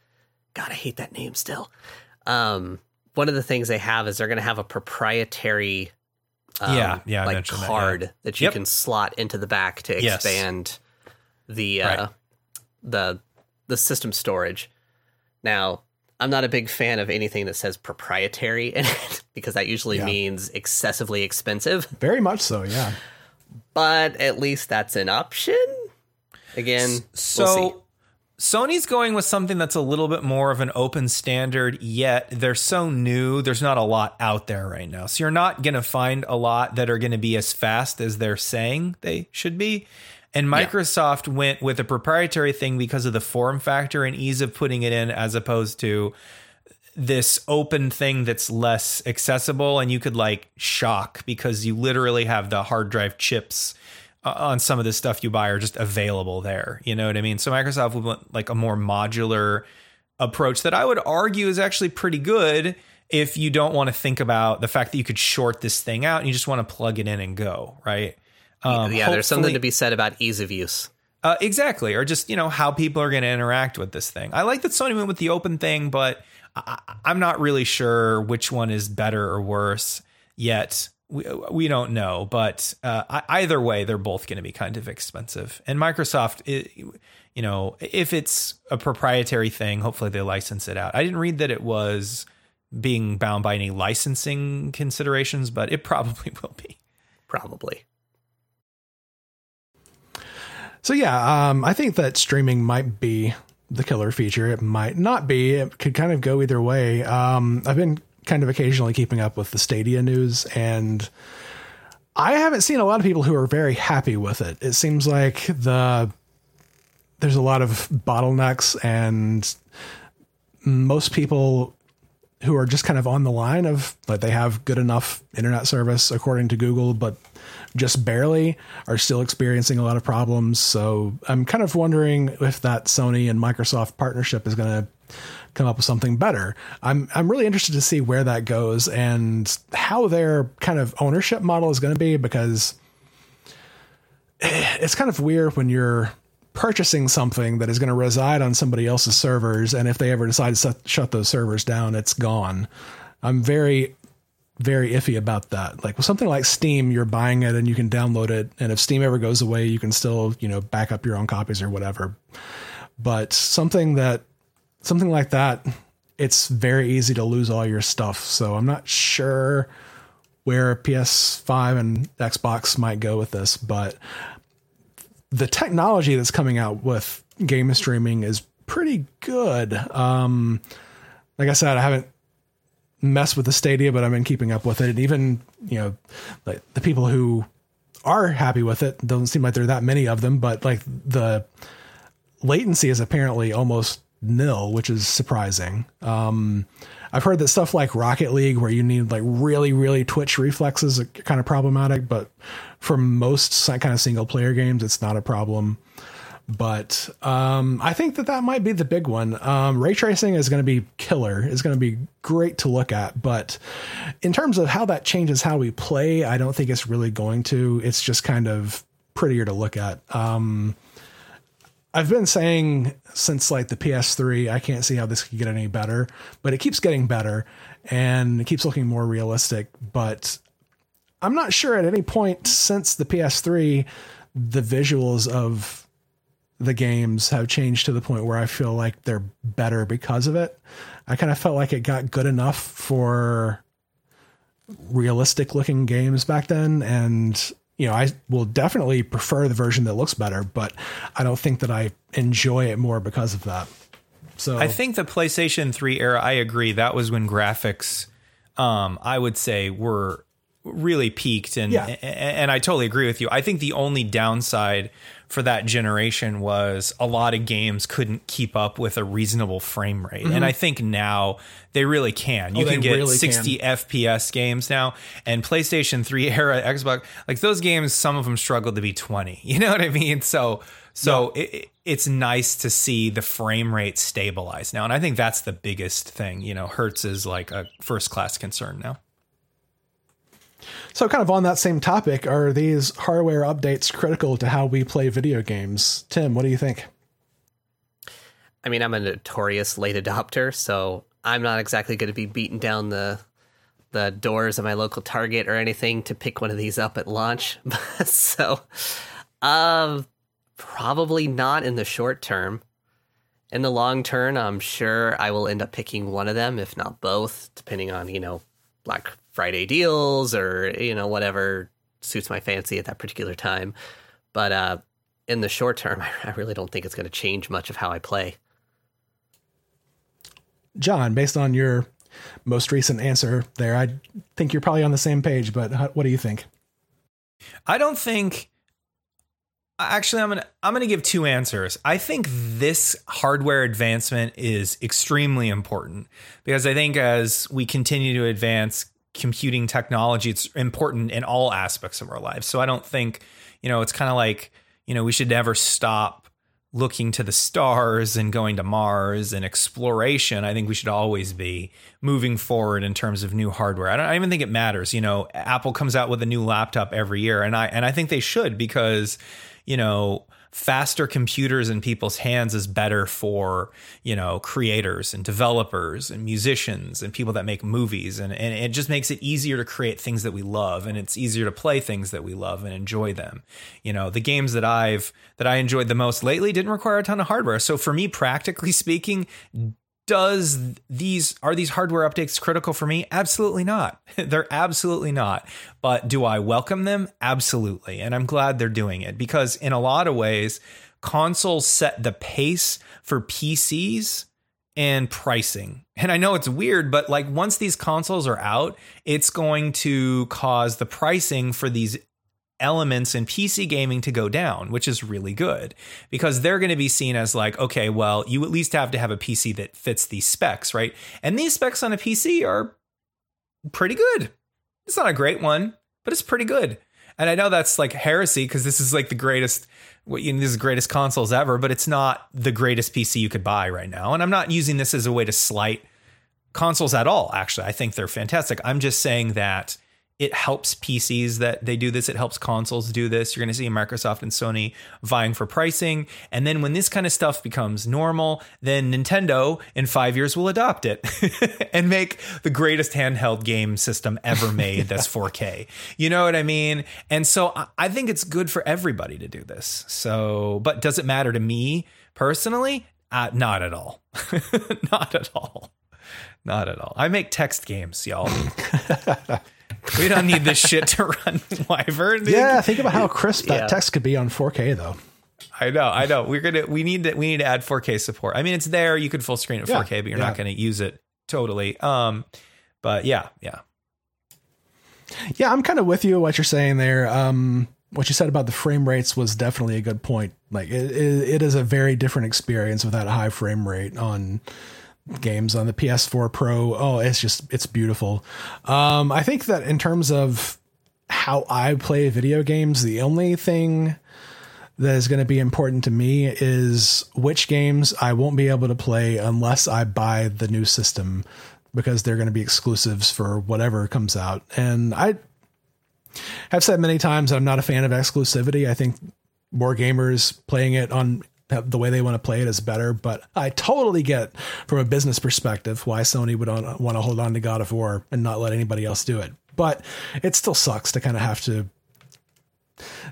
God, I hate that name still. Um, one of the things they have is they're going to have a proprietary um, Yeah, yeah, I like mentioned that, card yeah. that, you Yep. can slot into the back to Yes. expand the uh, Right. the the system storage. Now, I'm not a big fan of anything that says proprietary in it (laughs) because that usually Yeah. means excessively expensive (laughs) Very much so, yeah. but at least that's an option. Again, So we'll. Sony's going with something that's a little bit more of an open standard, yet they're so new, there's not a lot out there right now. So you're not going to find a lot that are going to be as fast as they're saying they should be. And Microsoft went with a proprietary thing because of the form factor and ease of putting it in as opposed to this open thing that's less accessible and you could like shock because you literally have the hard drive chips uh, on some of the stuff you buy are just available there you know what i mean so microsoft would want like a more modular approach that i would argue is actually pretty good if you don't want to think about the fact that you could short this thing out and you just want to plug it in and go right um, yeah, there's something to be said about ease of use. uh, exactly, or just you know how people are going to interact with this thing. I like that Sony went with the open thing, but I, I- I'm not really sure which one is better or worse yet. We we don't know, but uh, either way, they're both going to be kind of expensive. And Microsoft, i you know, if it's a proprietary thing, hopefully they license it out. I didn't read that it was being bound by any licensing considerations, but it (laughs) probably will be. Probably. So yeah, um, I think that streaming might be the killer feature. It might not be. It could kind of go either way. Um, I've been kind of occasionally keeping up with the Stadia news, and I haven't seen a lot of people who are very happy with it. It seems like the there's a lot of bottlenecks, and most people who are just kind of on the line of like they have good enough internet service according to Google, but just barely are still experiencing a lot of problems. So I'm kind of wondering if that Sony and Microsoft partnership is going to come up with something better. I'm I'm really interested to see where that goes and how their kind of ownership model is going to be because (sighs) it's kind of weird when you're purchasing something that is going to reside on somebody else's servers, and if they ever decide to shut those servers down, it's gone. I'm very very iffy about that. Like with something like Steam, you're buying it and you can download it, and if Steam ever goes away, you can still you know back up your own copies or whatever. But something that something like that, it's very easy to lose all your stuff. So I'm not sure where PS5 and Xbox might go with this, but the technology that's coming out with game streaming is pretty good. Um, like I said, I haven't messed with the Stadia, but I've been keeping up with it. And even, you know, like the people who are happy with it, doesn't seem like there are that many of them, but like the latency is apparently almost nil, which is surprising. Um, I've heard that stuff like Rocket League, where you need like really, really twitch reflexes, are kind of problematic. But for most kind of single player games, it's not a problem. But um, I think that that might be the big one. Um, ray tracing is going to be killer. It's going to be great to look at. But in terms of how that changes how we play, I don't think it's really going to. It's just kind of prettier to look at. Um, I've been saying since like the PS3, I can't see how this could get any better, but it keeps getting better and it keeps looking more realistic. But I'm not sure at any point since the PS3, the visuals of the games have changed to the point where I feel like they're better because of it. I kind of felt like it got good enough for realistic looking games back then. And you know, I will definitely prefer the version that looks better, but I don't think that I enjoy it more because of that. So I think the PlayStation 3 era, I agree, that was when graphics um, I would say were really peaked and, Yeah. and and I totally agree with you. I think the only downside for that generation was a lot of games couldn't keep up with a reasonable frame rate. And I think now they really can. You Mm-hmm. Oh, can get really 60 FPS games now and PlayStation 3 (laughs) era Xbox like those games some of them struggled to be 20. (laughs) You know what I mean? So so it, it- it's nice to see the frame rate stabilize now and I think that's the biggest thing, you know, Hertz is like a first class concern now. So, kind of on that same topic, are these hardware updates critical to how we play video games? Tim, what do you think? I mean, I'm a notorious late adopter, so I'm not exactly going to be beating down the the doors of my local Target or anything to pick one of these up at launch. (laughs) so, um, probably not in the short term. In the long term, I'm sure I will end up picking one of them, if not both, depending on you know Black Friday deals or you know whatever suits my fancy at that particular time. But uh, in the short term, (laughs) I really don't think it's going to change much of how I play. John, based on your most recent answer there, I think you're probably on the same page, but what do you think? I don't think actually I'm going to I'm going to give two answers. I think this hardware advancement is extremely important because I think as we continue to advance computing technology it's important in all aspects of our lives. So I don't think, you know, it's kind of like, you know, we should never stop looking to the stars and going to Mars and exploration, I think we should always be moving forward in terms of new hardware. I don't, I even think it matters. You know, Apple comes out with a new laptop every year, and I and I think they should because, you know, faster computers in people's hands is better for you know creators and developers and musicians and people that make movies. And, and it just makes it easier to create things that we love and it's easier to play things that we love and enjoy them. You know the games that i've that i enjoyed the most lately didn't require a ton of hardware. So for me practically (laughs) speaking does these are these hardware updates critical for me? Absolutely not. (laughs) They're absolutely not. But do i welcome them? Absolutely. And i'm glad they're doing it because in a lot of ways consoles set the pace for pcs and pricing. And i know it's weird but like once these consoles are out it's going to cause the pricing for these elements in PC gaming to go down, which is really good because they're going to be seen as like, okay, well, you at least have to have a PC that fits these specs, right? And these specs on a PC are pretty good. It's not a great one, but it's pretty good. And I know that's like heresy because this is like the greatest, what you know, this is the greatest consoles ever, but it's not the greatest PC you could buy right now. And I'm not using this as a way to slight consoles at all. Actually, I think they're fantastic. I'm just saying that it helps PCs that they do this. It helps consoles do this. You're going to see Microsoft and Sony vying for pricing. And then when this kind of stuff becomes normal, then Nintendo in five years will adopt it (laughs) and make the greatest handheld game system ever (laughs) made that's 4K. You know what I mean? And so I think it's good for everybody to do this. So, but does it matter to me personally? Uh, not at all. (laughs) not at all. Not at all. I make text games, y'all. We don't need this shit to (laughs) run Wyvern. Yeah, think about how crisp that yeah. text could be on 4K though. I know, I know. We're gonna we need to we need to add 4K support. I mean, it's there. You could full screen at yeah, 4K, but you're yeah. not going to use it totally. Um, but yeah, yeah, yeah. I'm kind of with you what you're saying there. Um, what you said about the frame rates was definitely a good point. Like it, it, it is a very different experience without a high frame rate on games on the PS4 Pro. Oh, it's just it's beautiful. Um, I think that in terms of how I play video games, the only thing that is going to be important to me is which games I won't be able to play unless I buy the new system because they're going to be exclusives for whatever comes out. And I have said many times I'm not a fan of exclusivity. I think more gamers playing it on the way they want to play it is better. But I totally get from a business perspective why Sony would want to hold on to God of War and not let anybody else do it. But it still sucks to kind of have to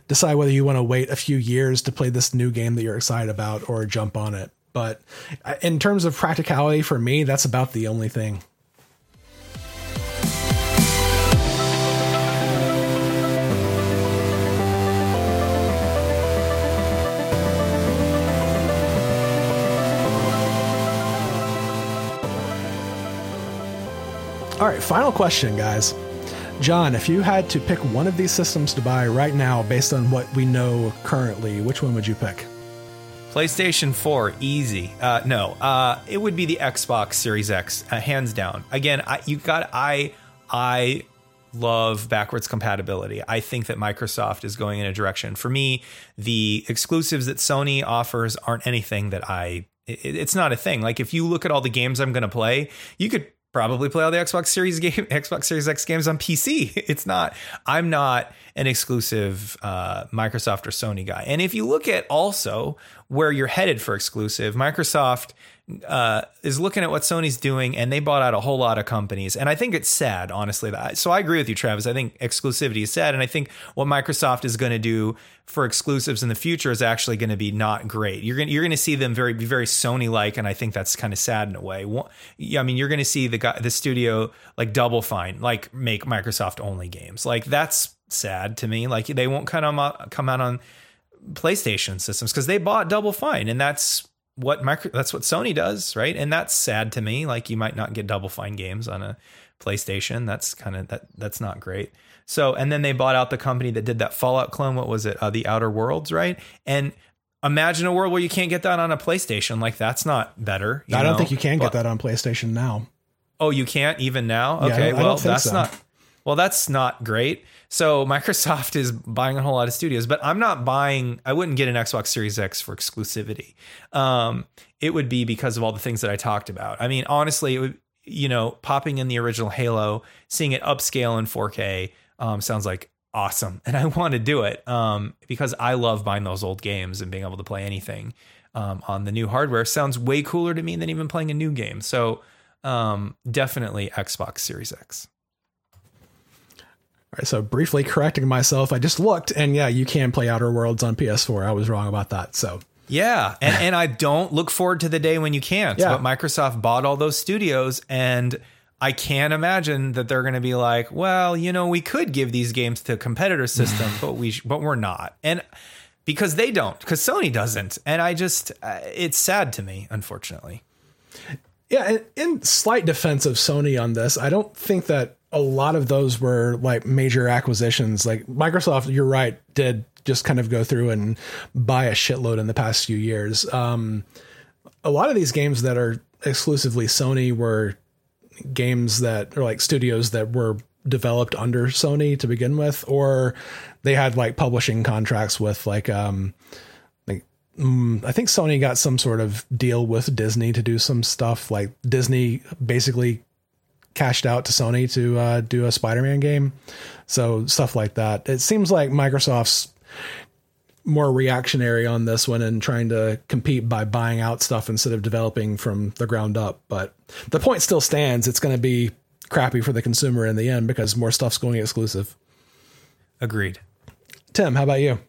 decide whether you want to wait a few years to play this new game that you're excited about or jump on it. But uh, in terms of practicality for me, that's about the only thing. All right, final question, guys. John, if you had to pick one of these systems to buy right now based on what we know currently, which one would you pick? PlayStation 4, easy. Uh, no, uh, it would be the Xbox Series X, uh, hands down. Again, I, you got I I love backwards compatibility. I think that Microsoft is going in a direction. For me, the exclusives that Sony offers aren't anything that I. It, it's not a thing. Like if you look at all the games I'm going to play, you could probably play all the Xbox Series game, (laughs) Xbox Series X games on PC. (laughs) It's not. I'm not an exclusive uh, Microsoft or Sony guy. And if you look at also where you're headed for exclusive, Microsoft uh, is looking at what Sony's doing, and they bought out a whole lot of companies. And I think it's sad, honestly. That so I agree with you, Travis. I think exclusivity is sad, and I think what Microsoft is going to do for exclusives in the future is actually going to be not great. You're going you're going to see them very very Sony like, and I think that's kind of sad in a way. I mean, you're going to see the guy, the studio like Double Fine, like make Microsoft only games. Like that's sad to me. Like they won't kind of come out on PlayStation systems because they bought Double Fine, and that's what micro that's what Sony does, right? And that's sad to me. Like you might not get Double Fine games on a PlayStation. That's kind of that that's not great. So and then they bought out the company that did that Fallout clone. What was it? Uh, the Outer Worlds, right? And imagine a world where you can't get that on a PlayStation. Like that's not better. I don't think you can but, get that on PlayStation now. Oh, you can't even now. Okay, yeah, well that's so. not. Well, that's not great. So (laughs) Microsoft is buying a whole lot of studios, but I'm not buying. I wouldn't get an Xbox Series X for exclusivity. Um, it would be because of all the things that I talked about. I mean, honestly, it would. You know, popping in the original Halo, seeing it upscale in 4K um, sounds like awesome, (laughs) and I want to do it um, because I love buying those old games and being able to play anything um, on the new hardware. Sounds way cooler to me than even playing a new game. So um, definitely Xbox Series X. All right, so briefly correcting myself, I just looked, and yeah, you can play Outer Worlds on PS4. I was wrong about that. So yeah, and, and I don't look forward to the day when you can't. Yeah. But Microsoft bought all those studios, and I can't imagine that they're going to be like, well, you know, we could give these games to competitor systems, (laughs) but we sh- but we're not, and because they don't, because Sony doesn't, and I just uh, it's sad to me, unfortunately. Yeah, in slight defense of Sony on this, I don't think that a lot of those were like major acquisitions. Like Microsoft, you're right, did just kind of go through and buy a shitload in the past few years. Um, a lot of these games that are exclusively Sony were games that are like studios that were developed under Sony to begin with, or they had like publishing contracts with like, um, mm, I think Sony got some sort of deal with Disney to do some stuff. Like Disney basically cashed out to Sony to uh, do a Spider-Man game. So stuff like that. It seems like Microsoft's more reactionary on this one and trying to compete by buying out stuff instead of developing from the ground up. But the point still stands. It's going to be crappy for the consumer in the end because more stuff's going exclusive. Agreed. Tim, how about you?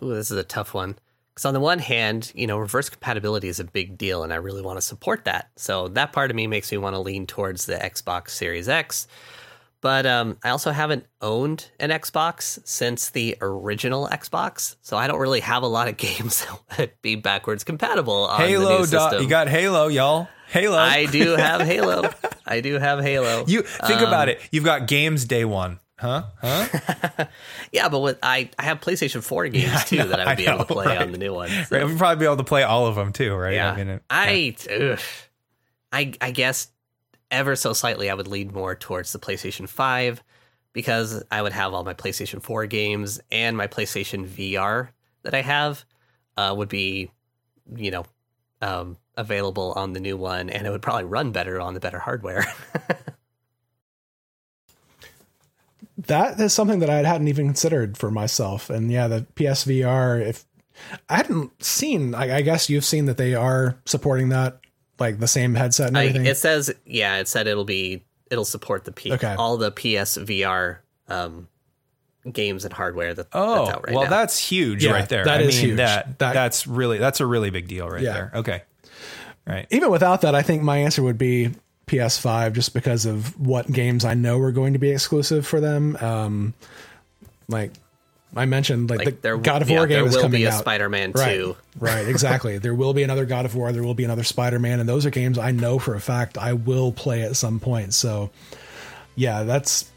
Ooh, this is a tough one. Because on the one hand, you know, reverse compatibility is a big deal, and I really want to support that. So that part of me makes me want to lean towards the Xbox Series X. But um, I also haven't owned an Xbox since the original Xbox, so I don't really have a lot of (laughs) games that would be backwards compatible. On Halo, the new dot, system. you got Halo, y'all. Halo. I do have (laughs) Halo. I do have Halo. you think about it. You've got games day one, huh? Huh? (laughs) yeah, but with I, I have PlayStation 4 (laughs) games too that I would I be able to play right. on the new one. Right. We'll probably be able to play all of them too, right? Yeah. I mean, it- I, ugh. I, I guess ever so slightly, I would lean more towards the PlayStation 5 because I would have all my PlayStation 4 games and my PlayStation VR that I have uh, would be, you know, um, available on the new one, and it would probably run better on the better hardware. (laughs) That is something that I hadn't even considered for myself. And yeah, the PSVR, if I hadn't seen, I, I guess you've seen that they are supporting that, like the same headset and I, it says, yeah, it said it'll be it'll support the P Okay. all the PSVR um, games and hardware that, Oh, that's out right well, now. that's huge Yeah, right there. that I is mean, huge. That, That- that's really that's a really big deal right Yeah. there. Okay, right. Even without that, I think my answer would be PS5 just because of what games I know are going to be exclusive for them. Um, like I mentioned, like, like the there God of yeah, War game there is will coming be a out. Spider-Man Right, 2. right, (laughs) exactly. there will be another God of War. There will be another Spider Man, and those are games I know for a fact I will play at some point. So, yeah, that's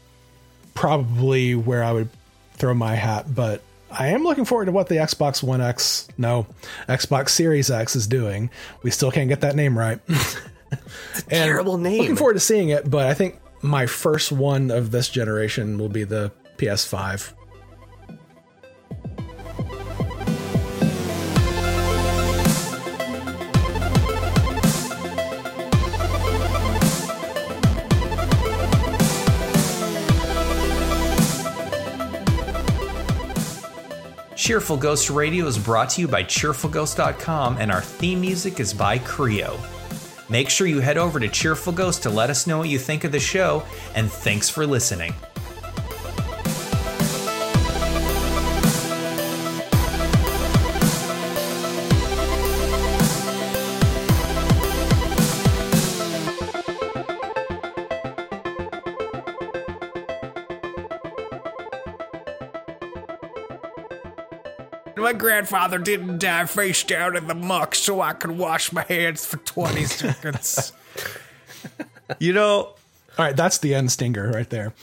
probably where I would throw my hat. But I am looking forward to what the Xbox One X, no, Xbox Series X is doing. We still can't get that name right. (laughs) And terrible name. Looking forward to seeing it, but I think my first one of this generation will be the PS5. Cheerful Ghost Radio is brought to you by cheerfulghost.com and our theme music is by Creo. Make sure you head over to Cheerful Ghost to let us know what you think of the show, and thanks for listening. Grandfather didn't die face down in the muck so I could wash my hands for 20 (laughs) seconds. you know, All right, that's the end stinger right there. (laughs)